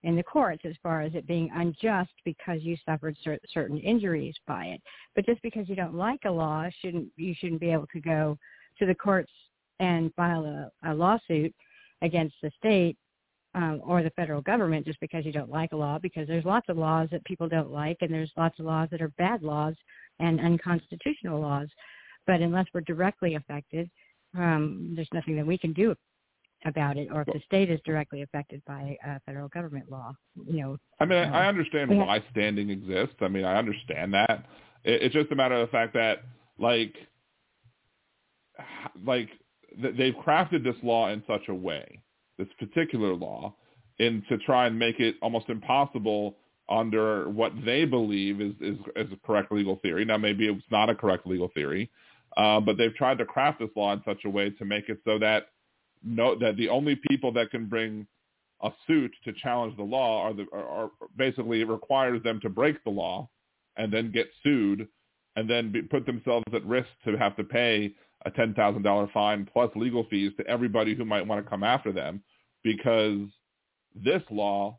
in the courts as far as it being unjust because you suffered cer- certain injuries by it. But just because you don't like a law, shouldn't you shouldn't be able to go to the courts and file a, a lawsuit against the state um, or the federal government just because you don't like a law. Because there's lots of laws that people don't like, and there's lots of laws that are bad laws and unconstitutional laws. But unless we're directly affected, um, there's nothing that we can do about it, or if the state is directly affected by uh, federal government law, you know. I mean, um, I understand we have- why standing exists. I mean, I understand that. It, it's just a matter of the fact that, like, like th- they've crafted this law in such a way, this particular law, in to try and make it almost impossible under what they believe is is, is a correct legal theory. Now, maybe it's not a correct legal theory, uh, but they've tried to craft this law in such a way to make it so that no that the only people that can bring a suit to challenge the law are the are, are basically it requires them to break the law and then get sued and then be, put themselves at risk to have to pay a ten thousand dollar fine plus legal fees to everybody who might want to come after them because this law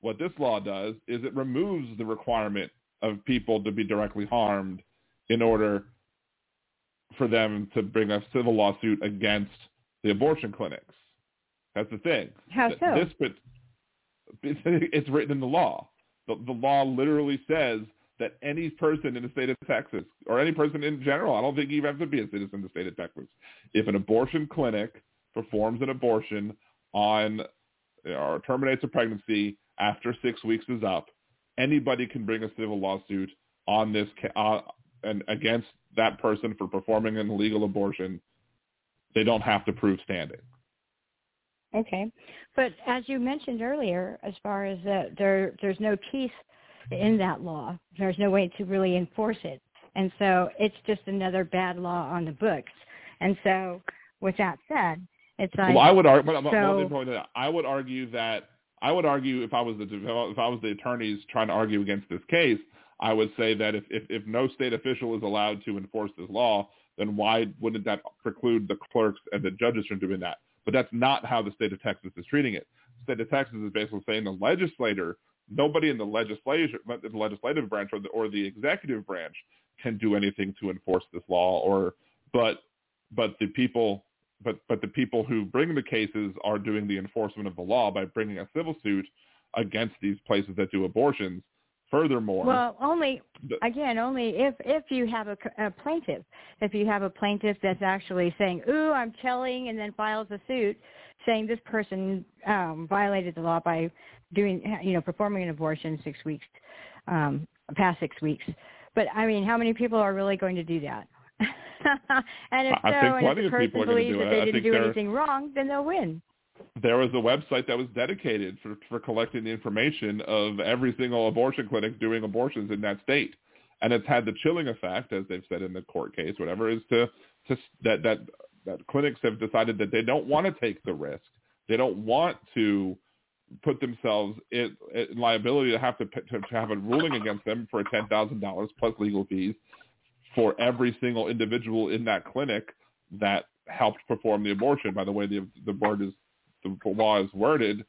what this law does is it removes the requirement of people to be directly harmed in order for them to bring a civil lawsuit against the abortion clinics. That's the thing. How so? This, *laughs* it's written in the law. The, the law literally says that any person in the state of Texas, or any person in general, I don't think you have to be a citizen in the state of Texas, if an abortion clinic performs an abortion on or terminates a pregnancy after six weeks is up, anybody can bring a civil lawsuit on this uh, and against that person for performing an illegal abortion. They don't have to prove standing. Okay, but as you mentioned earlier, as far as that there there's no teeth in that law. There's no way to really enforce it, and so it's just another bad law on the books. And so, with that said, it's like well, I would argue. But, so- that. I would argue that I would argue if I was the if I was the attorneys trying to argue against this case, I would say that if if, if no state official is allowed to enforce this law, then why wouldn't that preclude the clerks and the judges from doing that? But that's not how the state of Texas is treating it. The state of Texas is basically saying the legislator, nobody in the legislature, the legislative branch or the or the executive branch can do anything to enforce this law, or but but the people but but the people who bring the cases are doing the enforcement of the law by bringing a civil suit against these places that do abortions. Furthermore, Well, only the- again, only if if you have a, a plaintiff, if you have a plaintiff that's actually saying, "Ooh, I'm telling," and then files a suit saying this person um, violated the law by doing, you know, performing an abortion six weeks, um, past six weeks. But I mean, how many people are really going to do that? *laughs* and if I so, think and if the person people are gonna believes that they I didn't do anything wrong, then they'll win. There was a website that was dedicated for, for collecting the information of every single abortion clinic doing abortions in that state. And it's had the chilling effect, as they've said in the court case, whatever, is to, to that, that that clinics have decided that they don't want to take the risk. They don't want to put themselves in, in liability to have to, to, to have a ruling against them for ten thousand dollars plus legal fees for every single individual in that clinic that helped perform the abortion. By the way, the the word is the law is worded.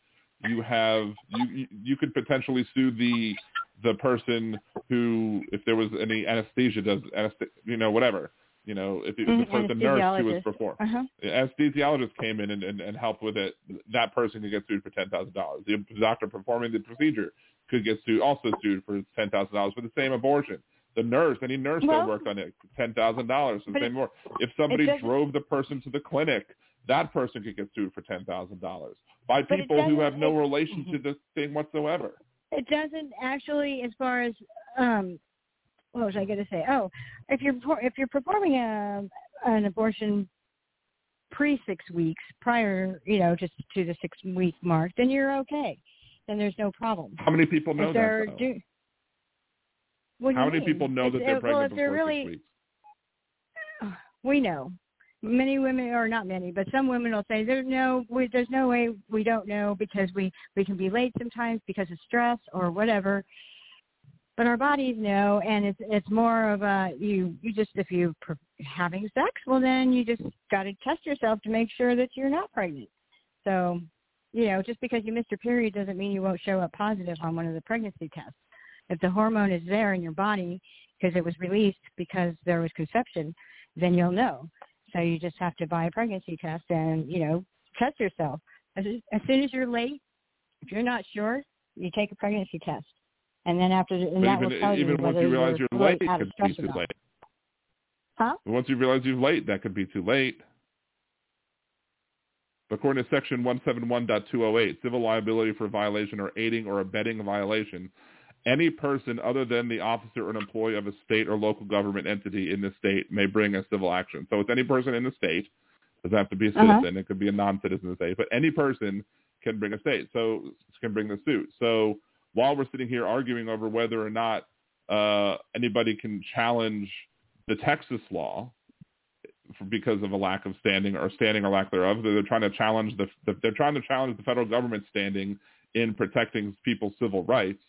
You have you you could potentially sue the the person who, if there was any anesthesia, does anesthesia, you know, whatever, you know, if, if the nurse who was performed, Uh-huh. anesthesiologist came in and, and, and helped with it, that person could get sued for ten thousand dollars. The doctor performing the procedure could get sued, also sued for ten thousand dollars for the same abortion. The nurse, any nurse Well- that worked on it, ten thousand dollars for the same more. If somebody drove the person to the clinic, that person could get sued for ten thousand dollars by But people who have no it- relation to this thing whatsoever. It doesn't actually, as far as um, what was I going to say? Oh, if you're if you're performing a an abortion pre six weeks prior, you know, just to the six week mark, then you're okay. Then there's no problem. How many people know if they're that? Do- How many mean? people know that they're well, pregnant if they're before really, six weeks? *sighs* we know. Many women, or not many, but some women will say, "There's no, we, there's no way we don't know because we we can be late sometimes because of stress or whatever." But our bodies know, and it's it's more of a you you just if you pr- having sex, well then you just got to test yourself to make sure that you're not pregnant. So, you know, just because you missed your period doesn't mean you won't show up positive on one of the pregnancy tests. If the hormone is there in your body because it was released because there was conception, then you'll know. So you just have to buy a pregnancy test and, you know, test yourself. As, as soon as you're late, if you're not sure, you take a pregnancy test. And then after, and But that even will tell even you once you realize you're, late, it could be too late. Huh? Once you realize you're late, that could be too late. According to Section 171.208, civil liability for violation or aiding or abetting a violation, any person other than the officer or an employee of a state or local government entity in the state may bring a civil action. So it's any person in the state. doesn't have to be a Uh-huh. citizen. It could be a non-citizen of the state. But any person can bring a state. So can bring the suit. So while we're sitting here arguing over whether or not uh, anybody can challenge the Texas law for, because of a lack of standing or standing or lack thereof. They're trying to challenge the, the they're trying to challenge the federal government standing in protecting people's civil rights.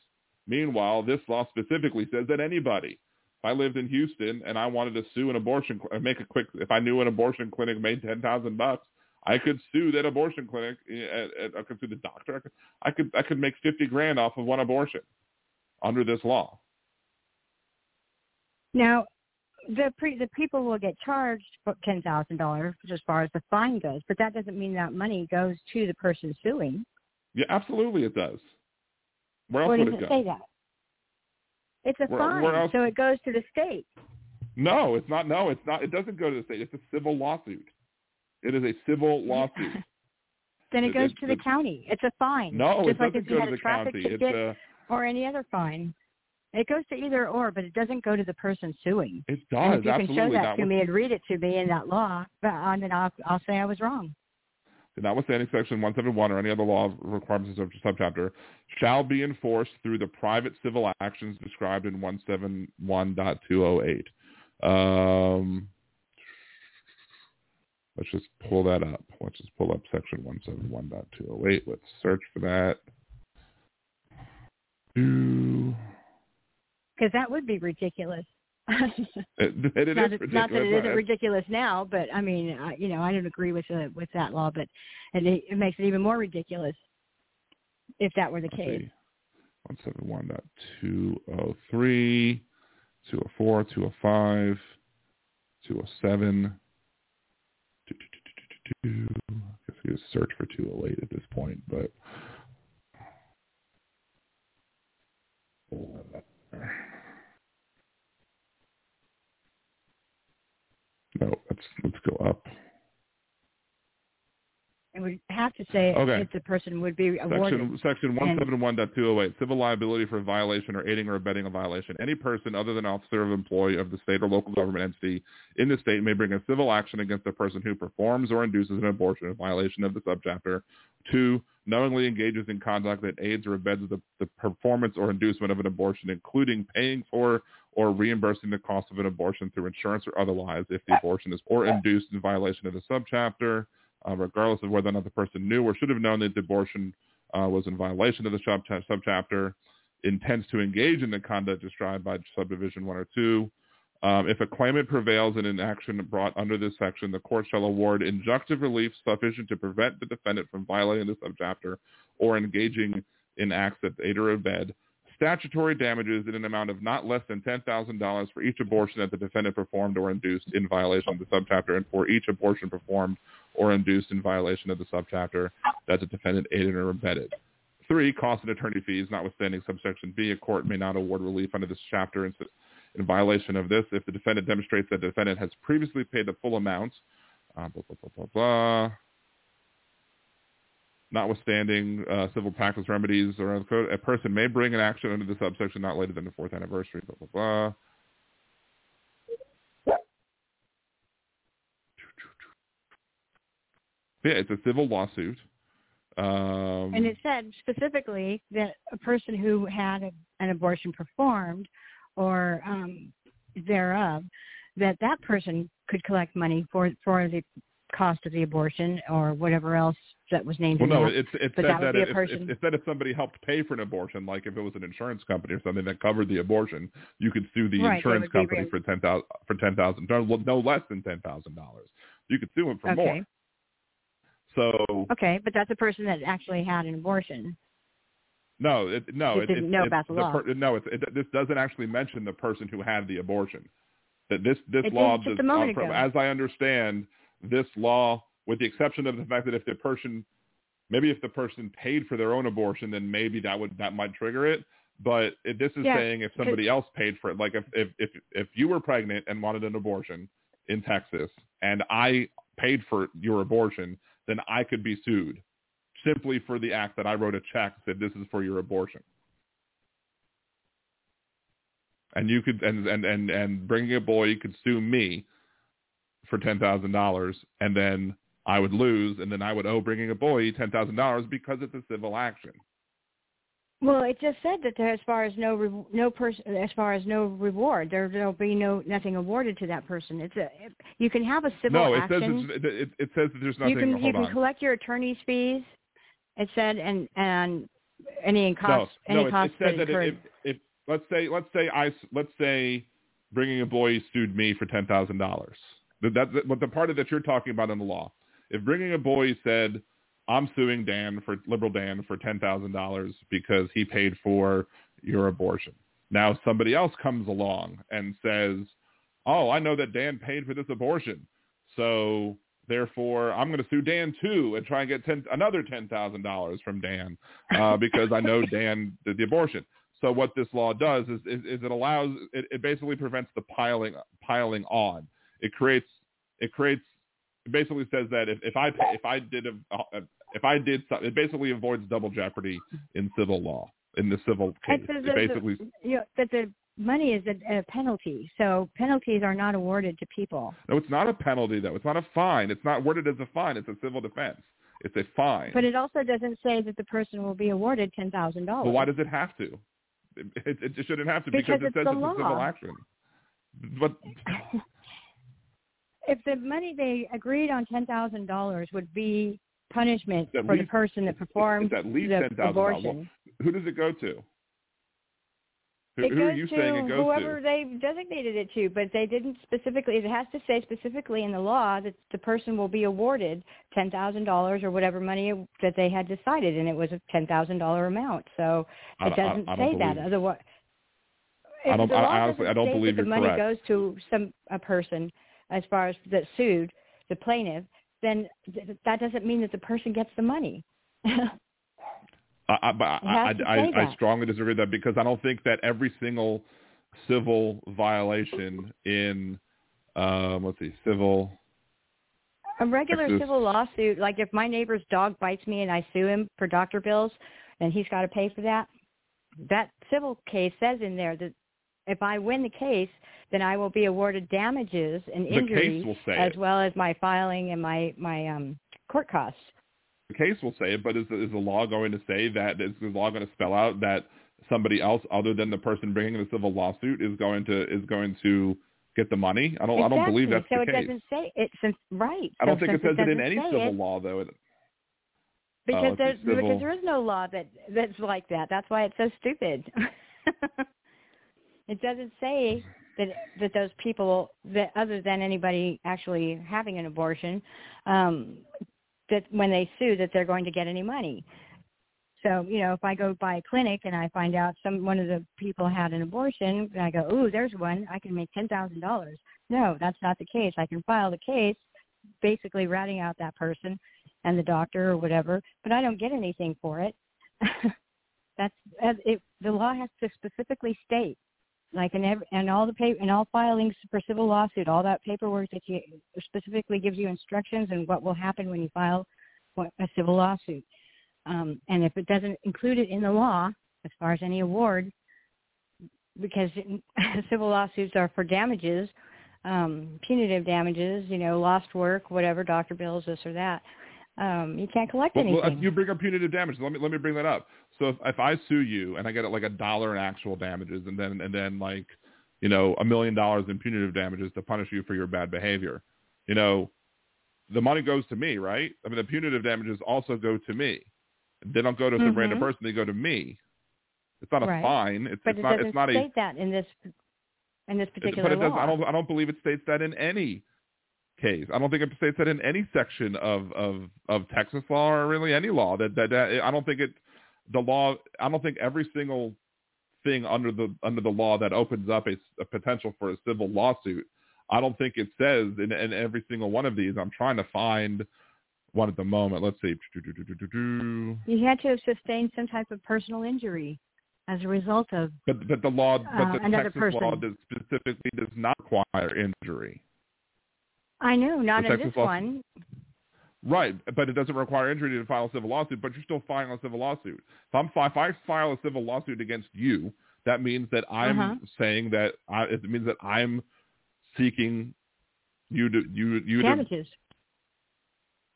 Meanwhile, this law specifically says that anybody, if I lived in Houston and I wanted to sue an abortion cl- make a quick, if I knew an abortion clinic made ten thousand bucks, I could sue that abortion clinic. eh, I could sue the doctor. I could, I could I could make fifty grand off of one abortion under this law. Now, the pre, the people will get charged for ten thousand dollars as far as the fine goes, but that doesn't mean that money goes to the person suing. Yeah, absolutely, it does. Where else would does it it go? say that? It's a Where- fine, where so it goes to the state. No, it's not. No, it's not. It doesn't go to the state. It's a civil lawsuit. It is a civil *laughs* lawsuit. Then it It- goes it- to the county. It's a fine. No, just it like doesn't if you go had to a the traffic county. It's ticket a. or any other fine. It goes to either or, but it doesn't go to the person suing. It does. and if you can show that not. to me and read it to me in that law, but uh, then I'll, I'll say I was wrong. Notwithstanding Section 171 or any other law requirements of subchapter, shall be enforced through the private civil actions described in 171.208. Um, let's just pull that up. Let's just pull up Section 171.208. Let's search for that. Because that would be ridiculous. *laughs* It, not, that, not that it isn't ridiculous now, but I mean, uh, you know, I don't agree with uh, with that law, but and it, it makes it even more ridiculous if that were the Let's case. see. 171.203, 204, 205, 207. Do, do, do, do, do, do. I guess we just search for 208 at this point, but no, let's let's go up. And we have to say Okay. if the person would be awarded. Section Section 171.208, civil liability for violation or aiding or abetting a violation. Any person other than officer or employee of the state or local government entity in the state may bring a civil action against a person who performs or induces an abortion in violation of the subchapter. Two, knowingly engages in conduct that aids or abets the, the performance or inducement of an abortion, including paying for or reimbursing the cost of an abortion through insurance or otherwise if the abortion is or induced in violation of the subchapter, uh, regardless of whether or not the person knew or should have known that the abortion uh, was in violation of the sub- subchapter, intends to engage in the conduct described by subdivision one or two. Um, if a claimant prevails in an action brought under this section, the court shall award injunctive relief sufficient to prevent the defendant from violating the subchapter or engaging in acts that aid or abet statutory damages in an amount of not less than $10,000 for each abortion that the defendant performed or induced in violation of the subchapter and for each abortion performed or induced in violation of the subchapter that the defendant aided or abetted. Three, costs and attorney fees, notwithstanding subsection B, a court may not award relief under this chapter in, in violation of this if the defendant demonstrates that the defendant has previously paid the full amount, uh, blah, blah, blah, blah, blah notwithstanding uh, civil practice remedies or code, a person may bring an action under the subsection not later than the fourth anniversary, blah, blah, blah. Yeah, it's a civil lawsuit. Um, and it said specifically that a person who had a, an abortion performed or um, thereof, that that person could collect money for for the cost of the abortion or whatever else that was named. Well, no, that. it's it's that, that, that if, person. if, if somebody helped pay for an abortion, like if it was an insurance company or something that covered the abortion, you could sue the Right, insurance it company for ten thousand for ten thousand no, no less than ten thousand dollars. You could sue them for Okay. more. So Okay, but that's a person that actually had an abortion. no, it, no, it, didn't it's- know it's about the law. Per, no, it's, it, this doesn't actually mention the person who had the abortion. That this this It law, does, a moment from, ago. as I understand, this law, with the exception of the fact that if the person, maybe if the person paid for their own abortion, then maybe that would that might trigger it. But it, this is Yeah, saying if somebody else paid for it, like if, if if if you were pregnant and wanted an abortion in Texas, and I paid for your abortion, then I could be sued simply for the act that I wrote a check that said this is for your abortion. And you could and and and, and bringing a boy you could sue me for ten thousand dollars, and then I would lose, and then I would owe bringing a boy ten thousand dollars because it's a civil action. Well, it just said that there, as far as no re- no person, as far as no reward, there there'll be no nothing awarded to that person. It's a you can have a civil action. no, it action. says it, it says that there's nothing. you can you can on. collect your attorney's fees. It said and and any costs no, any no, it, it said that that if, if let's say let's say I let's say bringing a boy sued me for ten thousand dollars. That that but the part of that you're talking about in the law. If bringing a boy said I'm suing Dan for liberal Dan for ten thousand dollars because he paid for your abortion. Now somebody else comes along and says, "Oh, I know that Dan paid for this abortion, so therefore I'm going to sue Dan too and try and get 10, another ten thousand dollars from Dan uh, *laughs* because I know Dan did the abortion." So what this law does is, is, is it allows it, it basically prevents the piling piling on. It creates it creates basically says that if, if I pay, if I did a, if I did something, it basically avoids double jeopardy in civil law in the civil case. It It basically the, you know, that the money is a, a penalty, so penalties are not awarded to people. no, it's not a penalty though. It's not a fine. It's not worded as a fine. It's a civil defense. It's a fine. But it also doesn't say that the person will be awarded ten thousand dollars. Well, why does it have to? It, it, it shouldn't have to Because because, it says the it's a civil action. But *laughs* if the money they agreed on ten thousand dollars would be punishment for least- the person that performed it's at least the ten thousand abortion, dollars. Who does it go to? Who, it who goes are you to saying it goes whoever to? they designated it to, but they didn't specifically. It has to say specifically in the law that the person will be awarded ten thousand dollars or whatever money that they had decided, and it was a ten thousand dollar amount. So it don't- I- doesn't I don't say that. Otherwise, I don't- I- I honestly- I doesn't don't believe that the money correct. goes to some a person as far as that sued the plaintiff, then th- that doesn't mean that the person gets the money. *laughs* I, I, I, It has to I, strongly disagree with that because I don't think that every single civil violation in, um, let's see, civil. A regular Texas. civil lawsuit, like if my neighbor's dog bites me and I sue him for doctor bills and he's got to pay for that, that civil case says in there that if I win the case, then I will be awarded damages and injuries as it. well as my filing and my my um court costs. The case will say it, but is the, is the law going to say that? Is the law going to spell out that somebody else other than the person bringing the civil lawsuit is going to is going to get the money. I don't exactly. I don't believe that's so the it doesn't say it since right. I don't so think it says it in any civil it, law though. It, because a there's because there is no law that that's like that. That's why it's so stupid. *laughs* it doesn't say that that those people that other than anybody actually having an abortion, um, that when they sue that they're going to get any money. So you know, if I go by a clinic and I find out some one of the people had an abortion, and I go, "Ooh, there's one. I can make ten thousand dollars." No, that's not the case. I can file the case, basically ratting out that person and the doctor or whatever, but I don't get anything for it. *laughs* That's it. The law has to specifically state, like in every and all the paper and all filings for civil lawsuit, all that paperwork that you specifically gives you instructions and what will happen when you file a civil lawsuit. Um, and if it doesn't include it in the law, as far as any award, because *laughs* civil lawsuits are for damages, um, punitive damages, you know, lost work, whatever, doctor bills, this or that. Um, you can't collect well, well, anything. if you bring up punitive damages, let me let me bring that up. So if, if I sue you and I get like a dollar in actual damages, and then and then like you know a million dollars in punitive damages to punish you for your bad behavior, you know, the money goes to me, right? I mean, the punitive damages also go to me. They don't go to some random Mhm. person; they go to me. It's not a Right. fine. It's, but it's it not. doesn't It's not a state that in this in this particular but it Does, I don't. I don't believe it states that in any case. I don't think it states that in any section of of of Texas law or really any law. That that, that I don't think it. The law. I don't think every single thing under the under the law that opens up a, a potential for a civil lawsuit. I don't think it says in, in every single one of these. I'm trying to find one at the moment. Let's see. you had to have sustained some type of personal injury as a result of But but the law, but Uh, the another Texas law does specifically does not require injury. I know, not in this one. Right, but it doesn't require injury to file a civil lawsuit, but you're still filing a civil lawsuit. If, I'm, if I file a civil lawsuit against you, that means that I'm Uh-huh. saying that I, it means that I'm seeking you to you you to Damages.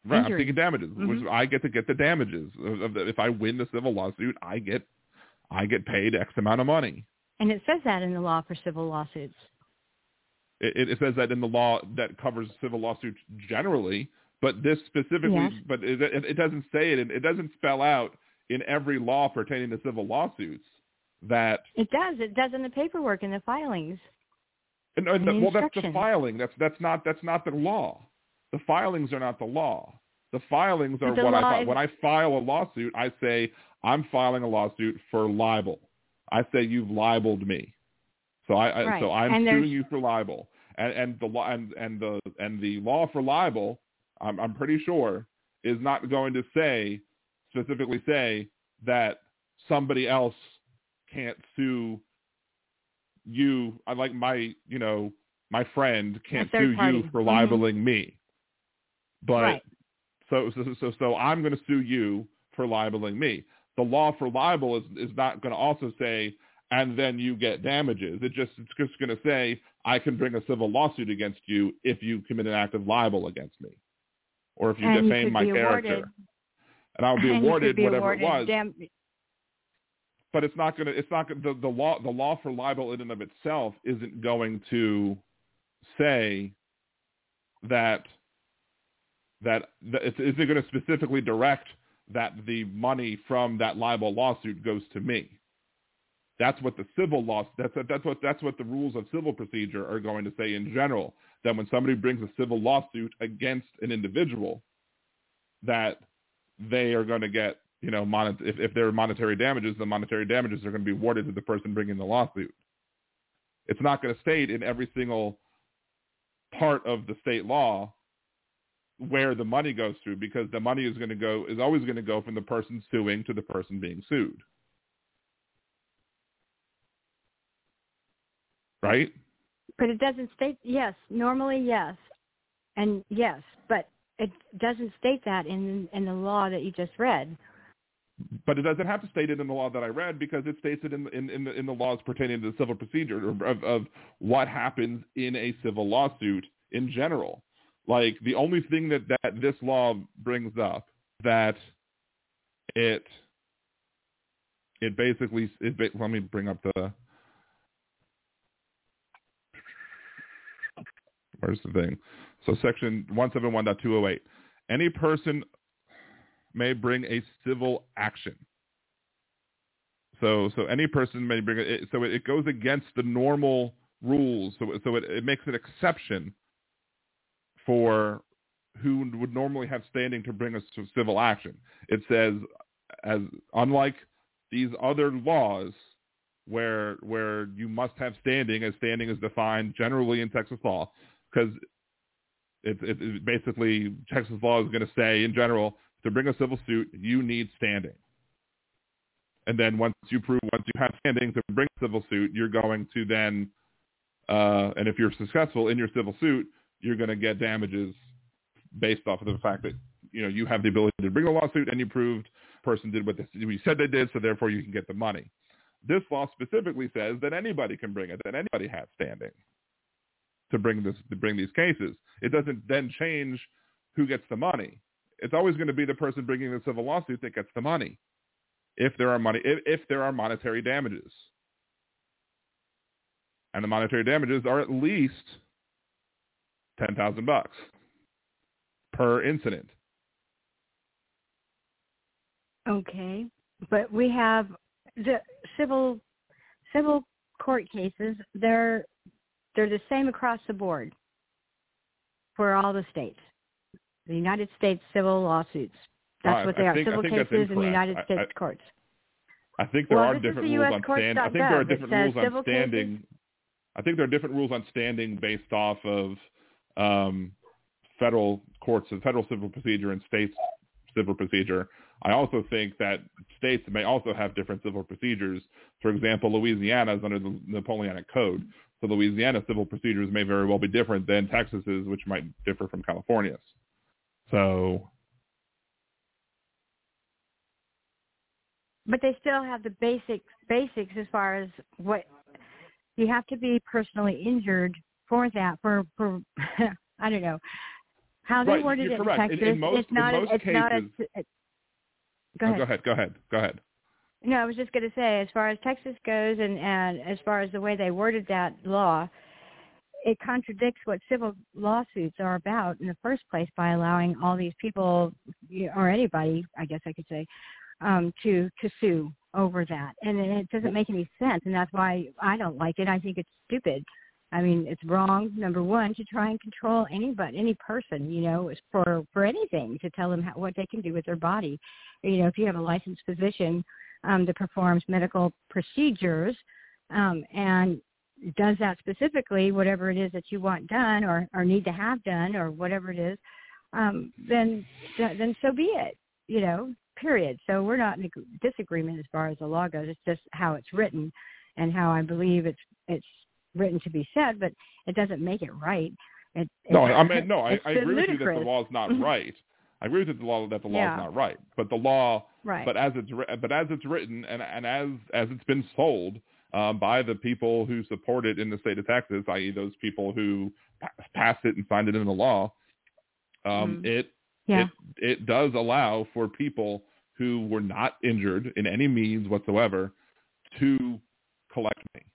right. I'm seeking damages, which Mhm. I get to get the damages. Of, of the, if I win the civil lawsuit, I get I get paid X amount of money. And it says that in the law for civil lawsuits. It, it says that in the law that covers civil lawsuits generally, but this specifically, Yes. but it, it, doesn't say it. It doesn't spell out in every law pertaining to civil lawsuits that. It does. It does in the paperwork in the filings. And, and the, well, that's the filing. That's that's not that's not the law. The filings are not the law. The filings are the what I law fi- is- when I file a lawsuit, I say I'm filing a lawsuit for libel. I say you've libeled me. So I, I Right. so I'm And there's- suing you for libel. And and the law and, and the and the law for libel, I'm I'm pretty sure is not going to say specifically say that somebody else can't sue you. I like my you know my friend can't sue party. you for Mhm. libeling me. But Right. so so so so I'm going to sue you for libeling me. The law for libel is is not going to also say and then you get damages. It just it's just going to say I can bring a civil lawsuit against you if you commit an act of libel against me, or if you and defame could my character, awarded, and I'll be and awarded be whatever awarded it was. dam- but it's not going to. It's not gonna, the the law. The law for libel in and of itself isn't going to say that that, that it's, isn't going to specifically direct that the money from that libel lawsuit goes to me. That's what the civil law. That's that's what that's what the rules of civil procedure are going to say in general. That when somebody brings a civil lawsuit against an individual, that they are going to get you know monet- if if there are monetary damages, the monetary damages are going to be awarded to the person bringing the lawsuit. It's not going to state in every single part of the state law where the money goes through because the money is going to go is always going to go from the person suing to the person being sued. Right? But it doesn't state yes. Normally, yes, and yes, but it doesn't state that in in the law that you just read. But it doesn't have to state it in the law that I read because it states it in in in the, in the laws pertaining to the civil procedure of, of what happens in a civil lawsuit in general. Like the only thing that that this law brings up that it it basically it let me bring up the where's the thing. So section 171.208 any person may bring a civil action. So so any person may bring it so it, goes against the normal rules. So so it, it makes an exception for who would normally have standing to bring a civil action. It says as unlike these other laws where where you must have standing as standing is defined generally in Texas law because it, it, it basically Texas law is going to say in general to bring a civil suit you need standing and then once you prove once you have standing to bring a civil suit you're going to then uh, and if you're successful in your civil suit you're going to get damages based off of the fact that you know you have the ability to bring a lawsuit and you proved person did what they, said they did, so therefore you can get the money. This law specifically says that anybody can bring it, that anybody has standing to bring this to bring these cases. It doesn't then change who gets the money. It's always going to be the person bringing the civil lawsuit that gets the money, if there are money, if, if there are monetary damages, and the monetary damages are at least ten thousand bucks per incident. Okay, but we have the civil civil court cases. They're they're the same across the board for all the states. The United States civil lawsuits. That's Uh, what they I are. think- civil cases in the. United States I- courts. I think there Well, are different rules on standing. I think there are different rules on civil cases- standing. I think there are different rules on standing based off of um, federal courts and federal civil procedure and states civil procedure. I also think that states may also have different civil procedures. For example, Louisiana is under the Napoleonic Code, so Louisiana civil procedures may very well be different than Texas's, which might differ from California's. So But they still have the basic basics as far as what you have to be personally injured for that. For for *laughs* I don't know how they Right, worded it correct. In- Texas. in most- it's not. in a, most it's not a. cases- it- Oh, go ahead. go ahead, go ahead, go ahead. No, I was just going to say, as far as Texas goes, and and as far as the way they worded that law, it contradicts what civil lawsuits are about in the first place by allowing all these people, or anybody, I guess I could say, um, to to sue over that, and it doesn't make any sense, and that's why I don't like it. I think it's stupid. I mean, it's wrong. Number one, to try and control anybody, any person, you know, for for anything to tell them how, what they can do with their body. You know, if you have a licensed physician um, that performs medical procedures um, and does that specifically, whatever it is that you want done or or need to have done or whatever it is, um, then then so be it. You know, period. So we're not in ag- disagreement as far as the law goes. It's just how it's written and how I believe it's it's written to be said, but it doesn't make it right. It, No, it- I mean, *laughs* no, I, I agree with you that the law is not Mhm. right. I agree with that the law that the law Yeah. is not right, but the law, Right. but as it's but as it's written and and as as it's been sold um, by the people who support it in the state of Texas, i.e., those people who pa- passed it and signed it into law, um, Mhm. it yeah. it it does allow for people who were not injured in any means whatsoever to collect money.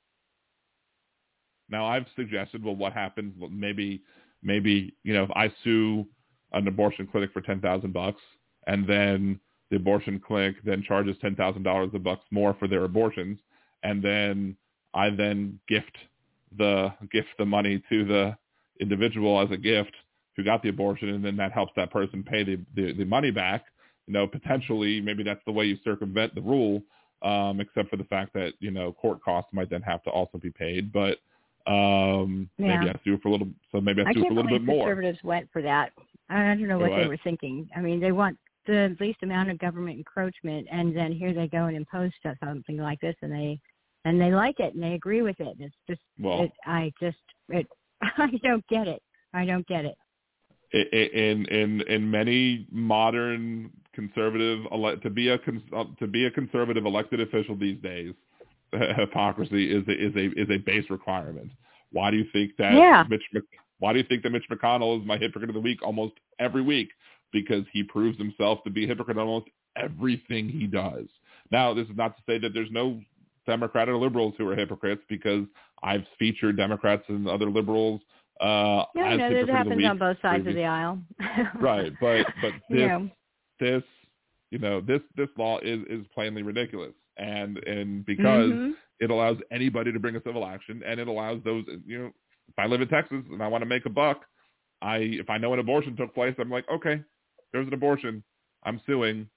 Now I've suggested, well, what happens? Well, maybe maybe you know if I sue an abortion clinic for ten thousand bucks, and then the abortion clinic then charges ten thousand dollars a bucks more for their abortions, and then I then gift the gift the money to the individual as a gift who got the abortion, and then that helps that person pay the, the, the money back. You know, potentially, maybe that's the way you circumvent the rule, um, except for the fact that you know court costs might then have to also be paid. But um, maybe Yeah. I sue for a little, so maybe I sue for a little bit more. conservatives went for that. I don't know what For they were thinking. I mean, they want the least amount of government encroachment, and then here they go and impose stuff- something like this, and they and they like it and they agree with it. And it's just, Well- it, I just, it, *laughs* I don't get it. I don't get it. In in in many modern conservative ele- to be a uh, to be a conservative elected official these days, *laughs* hypocrisy is a, is a is a base requirement. Why do you think that Yeah. Mitch Why do you think that Mitch McConnell is my hypocrite of the week almost every week? Because he proves himself to be a hypocrite on almost everything he does. Now, this is not to say that there's no Democrat or liberals who are hypocrites because I've featured Democrats and other liberals uh, as no, the happens on both sides previous- of the aisle. *laughs* right, but but *laughs* this Yeah. this you know this this law is is plainly ridiculous, and and because Mhm. it allows anybody to bring a civil action, and it allows those you know if I live in Texas and I want to make a buck, I if I know an abortion took place, I'm like okay, there's an abortion, I'm suing,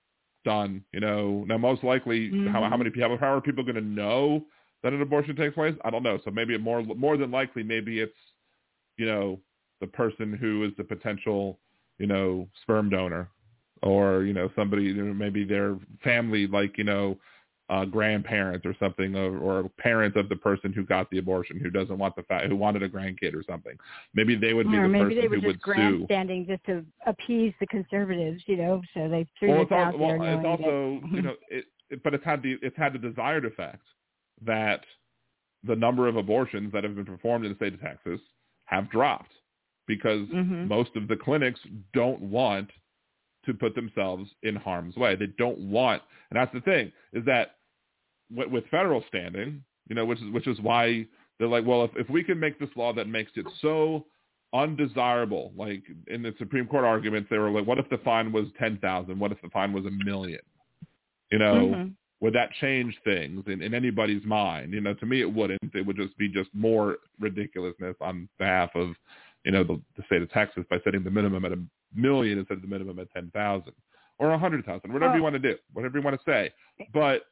done. You know now most likely how how Mhm. many people how are people going to know that an abortion takes place? I don't know. So maybe it more more than likely maybe it's you know the person who is the potential you know sperm donor or you know somebody you know, maybe their family like you know uh grandparent or something or, or parent of the person who got the abortion who doesn't want the fa- who wanted a grandkid or something maybe they would be or the maybe person they were who just would sue grandstanding just to appease the conservatives, you know. So they threw well, it's, al- out well, there. it's also that, you know it, it but it's had the it's had the desired effect that the number of abortions that have been performed in the state of Texas have dropped because Mhm. most of the clinics don't want to put themselves in harm's way. They don't want, and that's the thing is that with, with federal standing, you know, which is which is why they're like, well, if if we can make this law that makes it so undesirable, like in the Supreme Court arguments, they were like, what if the fine was ten thousand? What if the fine was a million? You know, Mhm. would that change things in, in anybody's mind? You know, to me it wouldn't. It would just be just more ridiculousness on behalf of, you know, the, the state of Texas by setting the minimum at a million instead of the minimum at ten thousand or a hundred thousand, whatever you want to do, whatever you want to say. But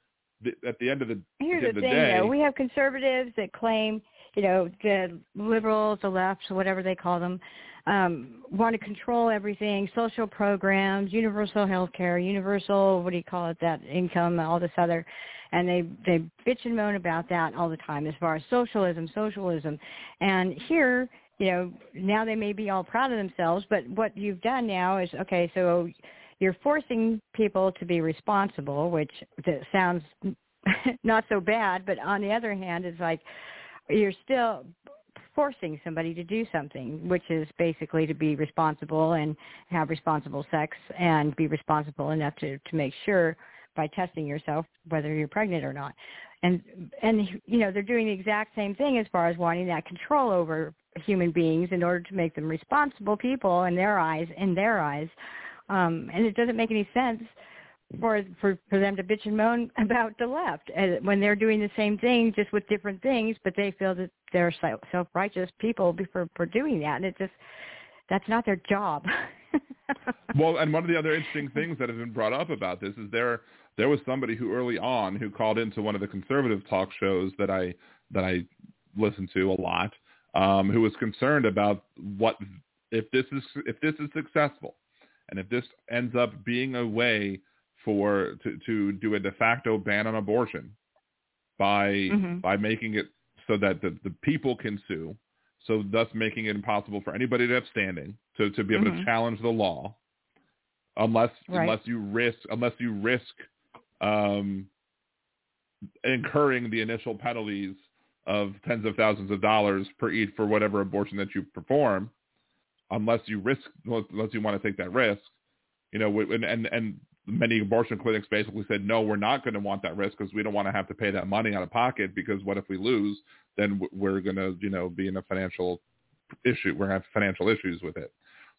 the, at the end of the, Here's the the thing, day, though. We have conservatives that claim, you know, the liberals, the left, whatever they call them, um, want to control everything, social programs, universal health care, universal, what do you call it, that income, all this other. And they, they bitch and moan about that all the time as far as socialism, socialism. And here, you know, now they may be all proud of themselves, but what you've done now is, okay, so you're forcing people to be responsible, which sounds *laughs* not so bad, but on the other hand, it's like you're still forcing somebody to do something, which is basically to be responsible and have responsible sex and be responsible enough to to make sure by testing yourself whether you're pregnant or not. And and you know, they're doing the exact same thing as far as wanting that control over human beings in order to make them responsible people in their eyes in their eyes um, and it doesn't make any sense for for for them to bitch and moan *laughs* about the left uh, when they're doing the same thing just with different things, but they feel that they're self righteous people for for doing that, and it just that's not their job. *laughs* well, and one of the other interesting things that has been brought up about this is there there was somebody who early on who called into one of the conservative talk shows that I that I listened to a lot, um, who was concerned about what if this is if this is successful, and if this ends up being a way for to to do a de facto ban on abortion by Mhm. by making it so that the, the people can sue, so thus making it impossible for anybody to have standing to, to be able to Mhm. challenge the law unless Right. unless you risk unless you risk um, incurring the initial penalties of tens of thousands of dollars per each for whatever abortion that you perform, unless you risk unless you want to take that risk, you know, and and, and many abortion clinics basically said no, we're not going to want that risk because we don't want to have to pay that money out of pocket because what if we lose, then we're going to you know be in a financial issue, we're going to have financial issues with it.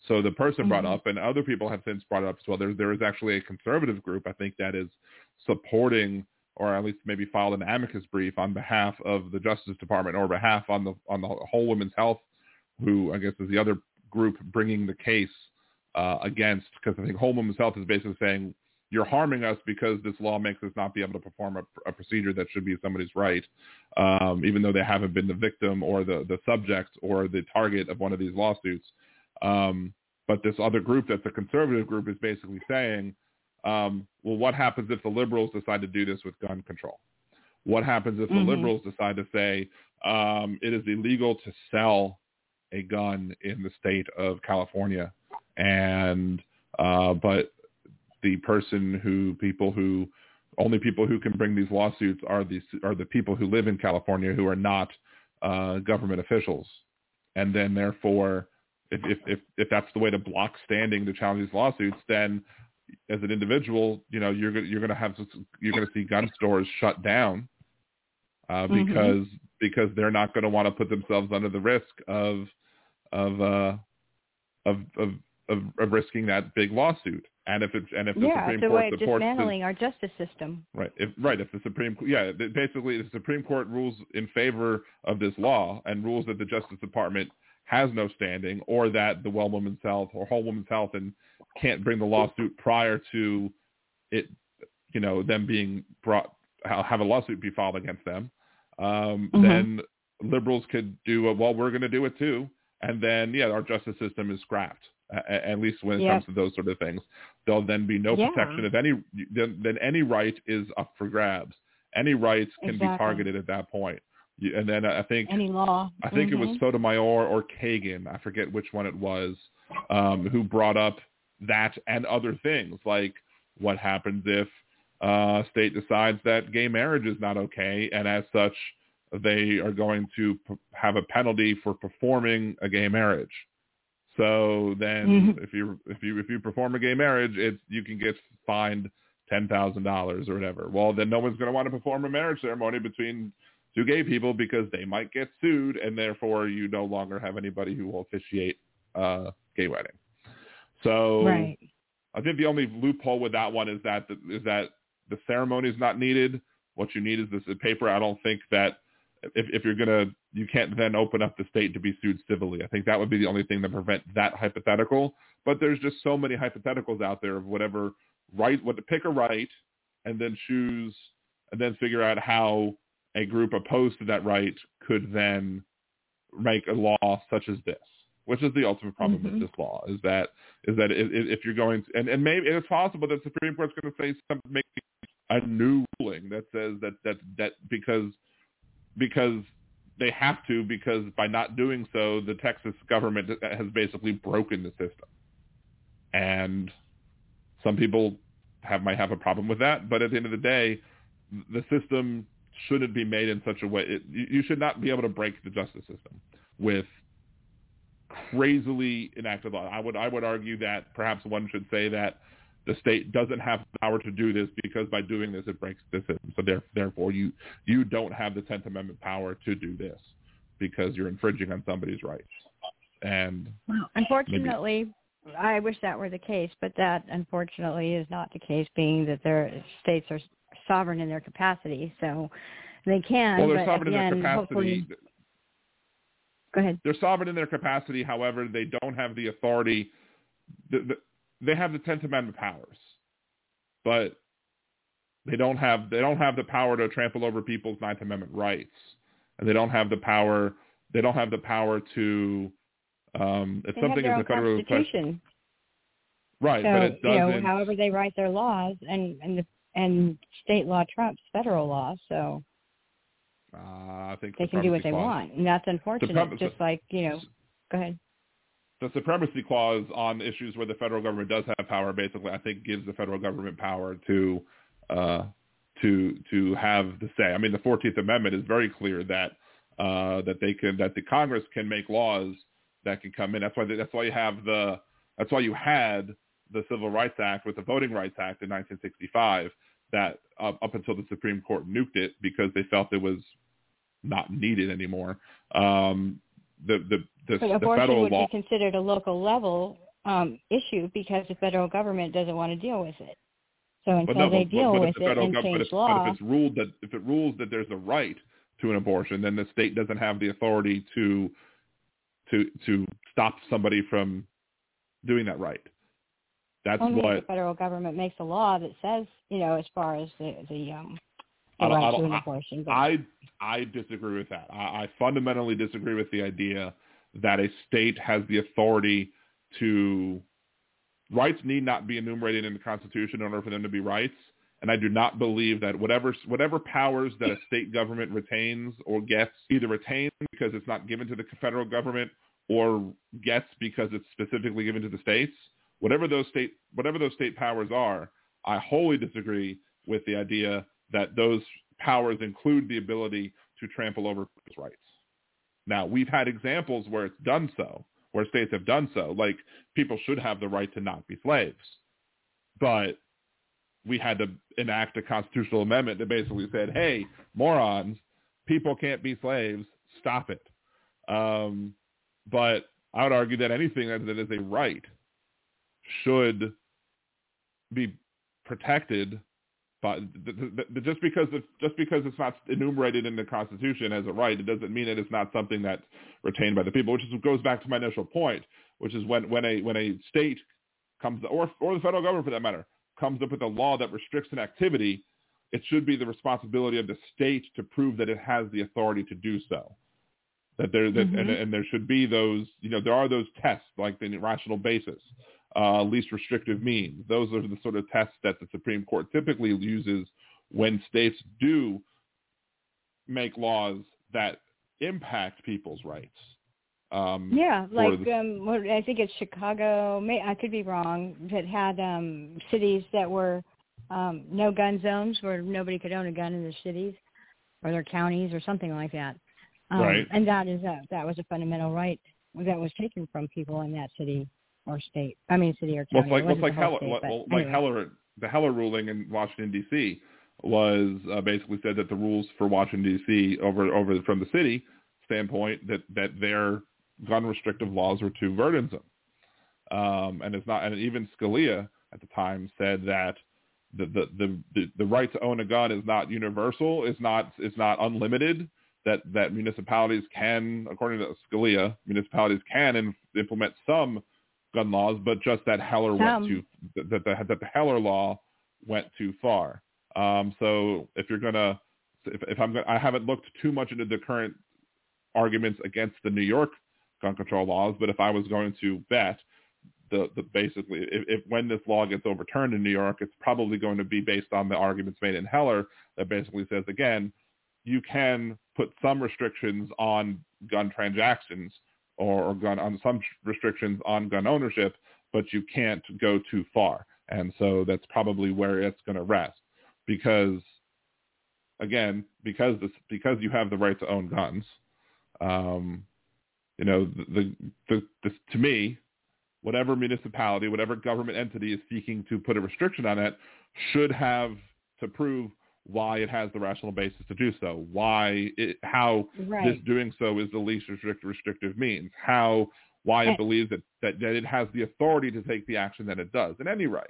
So the person brought Mhm. up, and other people have since brought it up as well. There, there is actually a conservative group, I think, that is supporting, or at least maybe filed an amicus brief on behalf of the Justice Department, or behalf on the on the whole women's health, who I guess is the other group bringing the case uh, against, because I think whole himself is basically saying you're harming us because this law makes us not be able to perform a, a procedure that should be somebody's right, um, even though they haven't been the victim or the the subject or the target of one of these lawsuits. Um, but this other group, that's a conservative group, is basically saying, um, well, what happens if the liberals decide to do this with gun control? What happens if the liberals decide to say um, it is illegal to sell a gun in the state of California, and uh, but the person who people who only people who can bring these lawsuits are these are the people who live in California who are not uh, government officials, and then therefore if, if if if that's the way to block standing to challenge these lawsuits, then as an individual, you know, you're you're going to have you're going to see gun stores shut down uh, Mm-hmm. because because they're not going to want to put themselves under the risk of of uh, of, of of of risking that big lawsuit. And if it and if the yeah, Supreme it's a Court way of supports the, dismantling our justice system. Right. If right, if the Supreme yeah, basically the Supreme Court rules in favor of this law and rules that the Justice Department has no standing or that the Well Woman's Health or Whole Woman's Health and can't bring the lawsuit prior to it you know, them being brought have a lawsuit be filed against them, um, Mhm. then liberals could do a, well, we're going to do it too. And then, yeah, our justice system is scrapped, at least when it comes to those sort of things. There'll then be no Yeah. protection of any, then, then any right is up for grabs. Any rights can be targeted at that point. And then I think Any law. I think it was Mhm. Sotomayor or Kagan, I forget which one it was, um, who brought up that and other things like what happens if uh, state decides that gay marriage is not okay, and as such, they are going to p- have a penalty for performing a gay marriage. So then, Mhm. if you if you if you perform a gay marriage, it's you can get fined ten thousand dollars or whatever. Well, then no one's going to want to perform a marriage ceremony between two gay people because they might get sued, and therefore you no longer have anybody who will officiate a gay wedding. So Right. I think the only loophole with that one is that is that the ceremony is not needed. What you need is this paper. I don't think that if, if you're gonna, you can't then open up the state to be sued civilly. I think that would be the only thing to prevent that hypothetical. But there's just so many hypotheticals out there of whatever right, what to pick a right, and then choose, and then figure out how a group opposed to that right could then make a law such as this, which is the ultimate problem Mhm. with this law, is that is that if, if you're going to, and, and maybe it's possible that the Supreme Court's going to say something, make a new ruling that says that that that because because they have to because by not doing so, the Texas government has basically broken the system, and some people have might have a problem with that, but at the end of the day, the system shouldn't be made in such a way. It, you should not be able to break the justice system with crazily enacted law. I would I would argue that perhaps one should say that the state doesn't have the power to do this because by doing this it breaks the system. So there, therefore you you don't have the Tenth Amendment power to do this because you're infringing on somebody's rights. And Well, unfortunately, I wish that were the case, but that unfortunately is not the case, being that their states are sovereign in their capacity, so they can. well, they're sovereign in their capacity. hopefully- Go ahead. They're sovereign in their capacity. However, they don't have the authority. The, the, they have the Tenth Amendment powers, but they don't have they don't have the power to trample over people's Ninth Amendment rights, and they don't have the power. They don't have the power to. Um, if They something is a federal constitution, right, so but it you know, doesn't. however they write their laws, and and the, and state law trumps federal law, so uh, I think they can do what they clause- want, and that's unfortunate. Suprem- just like you know, go ahead. the supremacy clause on issues where the federal government does have power basically I think gives the federal government power to uh, to to have the say. I mean the 14th Amendment is very clear that uh, that they can that the Congress can make laws that can come in. That's why they, that's why you have the that's why you had the Civil Rights Act with the Voting Rights Act in 1965 that uh, up until the Supreme Court nuked it because they felt it was not needed anymore. Um, the the the, But the federal would law be considered a local level um, issue because the federal government doesn't want to deal with it. So until no, they but, deal but, but with the it and gov- but change if, but law, if it's ruled that if it rules that there's a right to an abortion, then the state doesn't have the authority to to to stop somebody from doing that right. That's only what the federal government makes a law that says, you know, as far as the the um the I don't- I right to don't- an abortion. But I I disagree with that. I, I fundamentally disagree with the idea that a state has the authority to rights need not be enumerated in the Constitution in order for them to be rights. And I do not believe that whatever whatever powers that a state government retains or gets either retains because it's not given to the federal government or gets because it's specifically given to the states. Whatever those state whatever those state powers are, I wholly disagree with the idea that those powers include the ability to trample over people's rights. Now, we've had examples where it's done so, where states have done so, like people should have the right to not be slaves. but we had to enact a constitutional amendment that basically said, "Hey, morons, people can't be slaves. Stop it." Um, but I would argue that anything that is a right should be protected the, just because it's just because it's not enumerated in the Constitution as a right, it doesn't mean that it's not something that's retained by the people. Which is, goes back to my initial point, which is when when a when a state comes or or the federal government for that matter comes up with a law that restricts an activity, it should be the responsibility of the state to prove that it has the authority to do so. That there that, mm-hmm. and, and there should be those you know there are those tests like the rational basis uh, least restrictive means. Those are the sort of tests that the Supreme Court typically uses when states do make laws that impact people's rights. Um, yeah, like the, um, I think it's Chicago. May, I could be wrong. That had um, cities that were um, no gun zones where nobody could own a gun in their cities or their counties or something like that. Um, right. And that is a, that was a fundamental right that was taken from people in that city or state. I mean, city or county. Well, it's like, it's like Heller, state, well, anyway. like Heller, the Heller ruling in Washington D.C. was uh, basically said that the rules for Washington D.C. over over from the city standpoint that that their gun restrictive laws were too burdensome, um, and it's not. And even Scalia at the time said that the the the the, the right to own a gun is not universal. It's not it's not unlimited. That that municipalities can, according to Scalia, municipalities can in, implement some gun laws, but just that Heller went too that the, that the Heller law went too far. Um, so if you're gonna, if, if I'm gonna, I haven't looked too much into the current arguments against the New York gun control laws, but if I was going to bet, the, the basically if, if when this law gets overturned in New York, it's probably going to be based on the arguments made in Heller that basically says again, you can put some restrictions on gun transactions or, or gun on some restrictions on gun ownership, but you can't go too far. And so that's probably where it's going to rest because again, because this, because you have the right to own guns, um, you know, the, the, the, to me, whatever municipality, whatever government entity is seeking to put a restriction on it should have to prove why it has the rational basis to do so, why it, how right. this doing so is the least restrict, restrictive means, how why it believes that, that that it has the authority to take the action that it does in any right.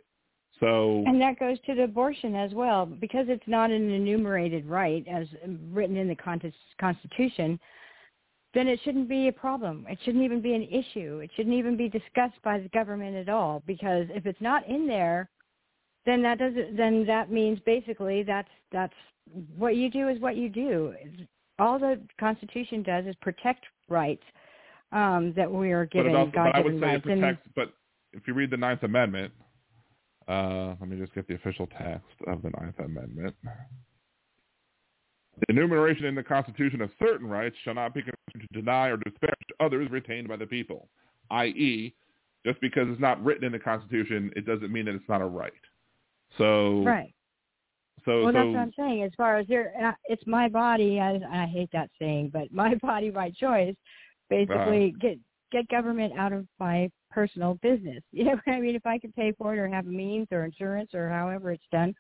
So and that goes to the abortion as well because it's not an enumerated right as written in the Constitution. Then it shouldn't be a problem. It shouldn't even be an issue. It shouldn't even be discussed by the government at all because if it's not in there, then that doesn't then that means basically that's that's what you do is what you do all the constitution does is protect rights um that we are given but, also, but I would say rights it protects but if you read the ninth amendment uh let me just get the official text of the ninth amendment the enumeration in the Constitution of certain rights shall not be construed to deny or disparage others retained by the people, i.e., just because it's not written in the Constitution, it doesn't mean that it's not a right. So right. So well, so, that's what I'm saying. As far as there, uh, it's my body. I, I hate that saying, but my *laughs* body, my choice. Basically, uh, get get government out of my personal business. *laughs* You know what I mean? If I can pay for it or have a means or insurance or however it's done,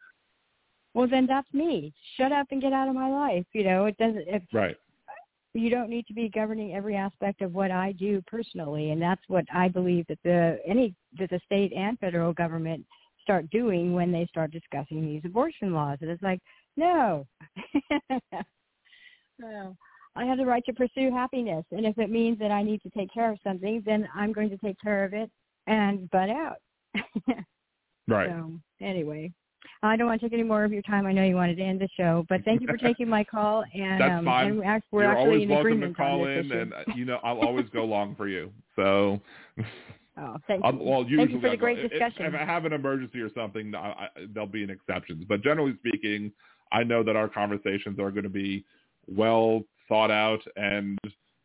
well, then that's me. Shut up and get out of my life. You know, it doesn't. If, right. You don't need to be governing every aspect of what I do personally, and that's what I believe that the any that the state and federal government start doing when they start discussing these abortion laws. And it's like, no. *laughs* no. I have the right to pursue happiness. And if it means that I need to take care of something, then I'm going to take care of it and butt out. *laughs* right. So anyway, I don't want to take any more of your time. I know you wanted to end the show, but thank you for *laughs* taking my call. And that's um, fine. And we're You're actually always in welcome agreement to call on this in, issue. and uh, you know I'll always go long for you. So. Oh, thank you. well, usually thank you for the great if- discussion. If, I have an emergency or something, I, I, there'll be an exceptions. But generally speaking, I know that our conversations are going to be well thought out and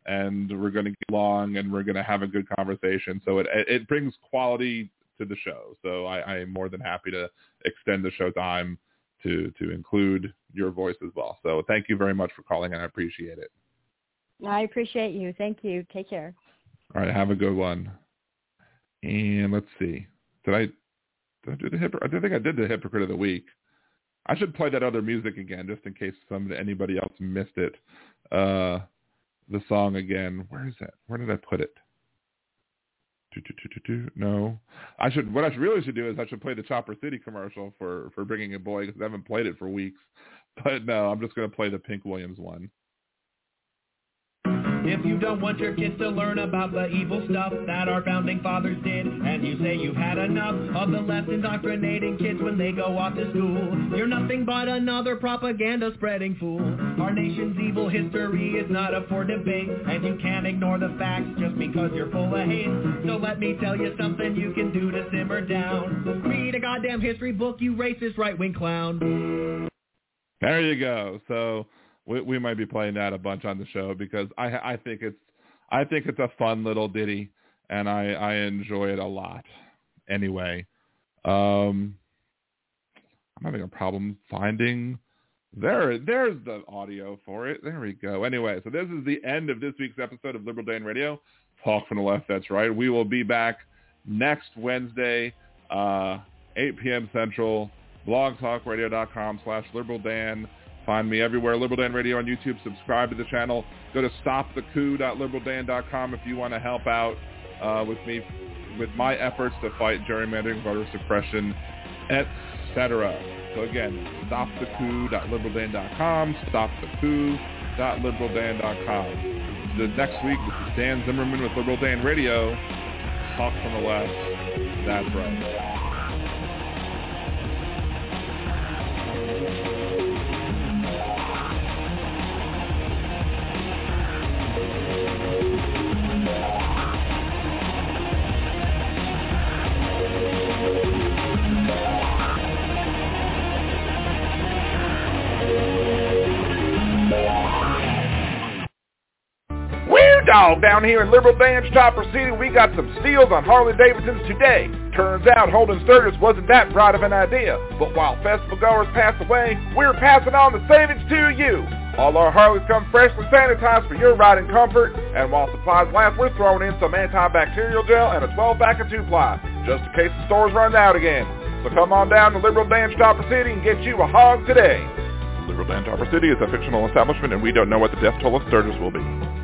and we're going to get along and we're going to have a good conversation. So it it brings quality to the show. So I, I am more than happy to extend the show time to to include your voice as well. So thank you very much for calling and I appreciate it. I appreciate you. Thank you. Take care. All right, have a good one. And let's see. Did I did I do the hypocrite? I think I did the hypocrite of the week. I should play that other music again just in case some anybody else missed it. Uh, the song again. Where is that? Where did I put it? Do, do, do, no, I should. What I really should do is I should play the Chopper City commercial for for bringing a boy because I haven't played it for weeks. *laughs* But no, I'm just going to play the Pink Williams one. If you don't want your kids to learn about the evil stuff that our founding fathers did, and you say you've had enough of the left indoctrinating kids when they go off to school, you're nothing but another propaganda spreading fool. Our nation's evil history is not up for debate, and you can't ignore the facts just because you're full of hate. So let me tell you something you can do to simmer down. Read a goddamn history book, you racist right-wing clown. There you go. So we, we might be playing that a bunch on the show because I I think it's I think it's a fun little ditty and I I enjoy it a lot. Anyway, um, I'm having a problem finding there there's the audio for it. There we go. Anyway, so this is the end of this week's episode of Liberal Dan Radio. Talk from the left. That's right. We will be back next Wednesday, uh, 8 p.m. Central. blogtalkradio.com slash liberal dan Find me everywhere, Liberal Dan Radio on YouTube. Subscribe to the channel. Go to stopthecoup.liberaldan.com if you want to help out uh, with me, with my efforts to fight gerrymandering, voter suppression, etc. So again, stopthecoup.liberaldan.com, stopthecoup.liberaldan.com. The next week, this is Dan Zimmerman with Liberal Dan Radio. Talk from the left. That's right. Down here in Liberal Dan's Chopper City. We got some steals on Harley Davidsons today. Turns out Holden Sturgis wasn't that bright of an idea. But while festival goers pass away, we're passing on the savings to you. All our Harleys come freshly sanitized for your riding comfort. And while supplies last, we're throwing in some antibacterial gel and a 12-pack of 2-ply, just in case the stores run out again. So come on down to Liberal Dan's Chopper City and get you a hog today. Liberal Dan Chopper City is a fictional establishment, and we don't know what the death toll of Sturgis will be.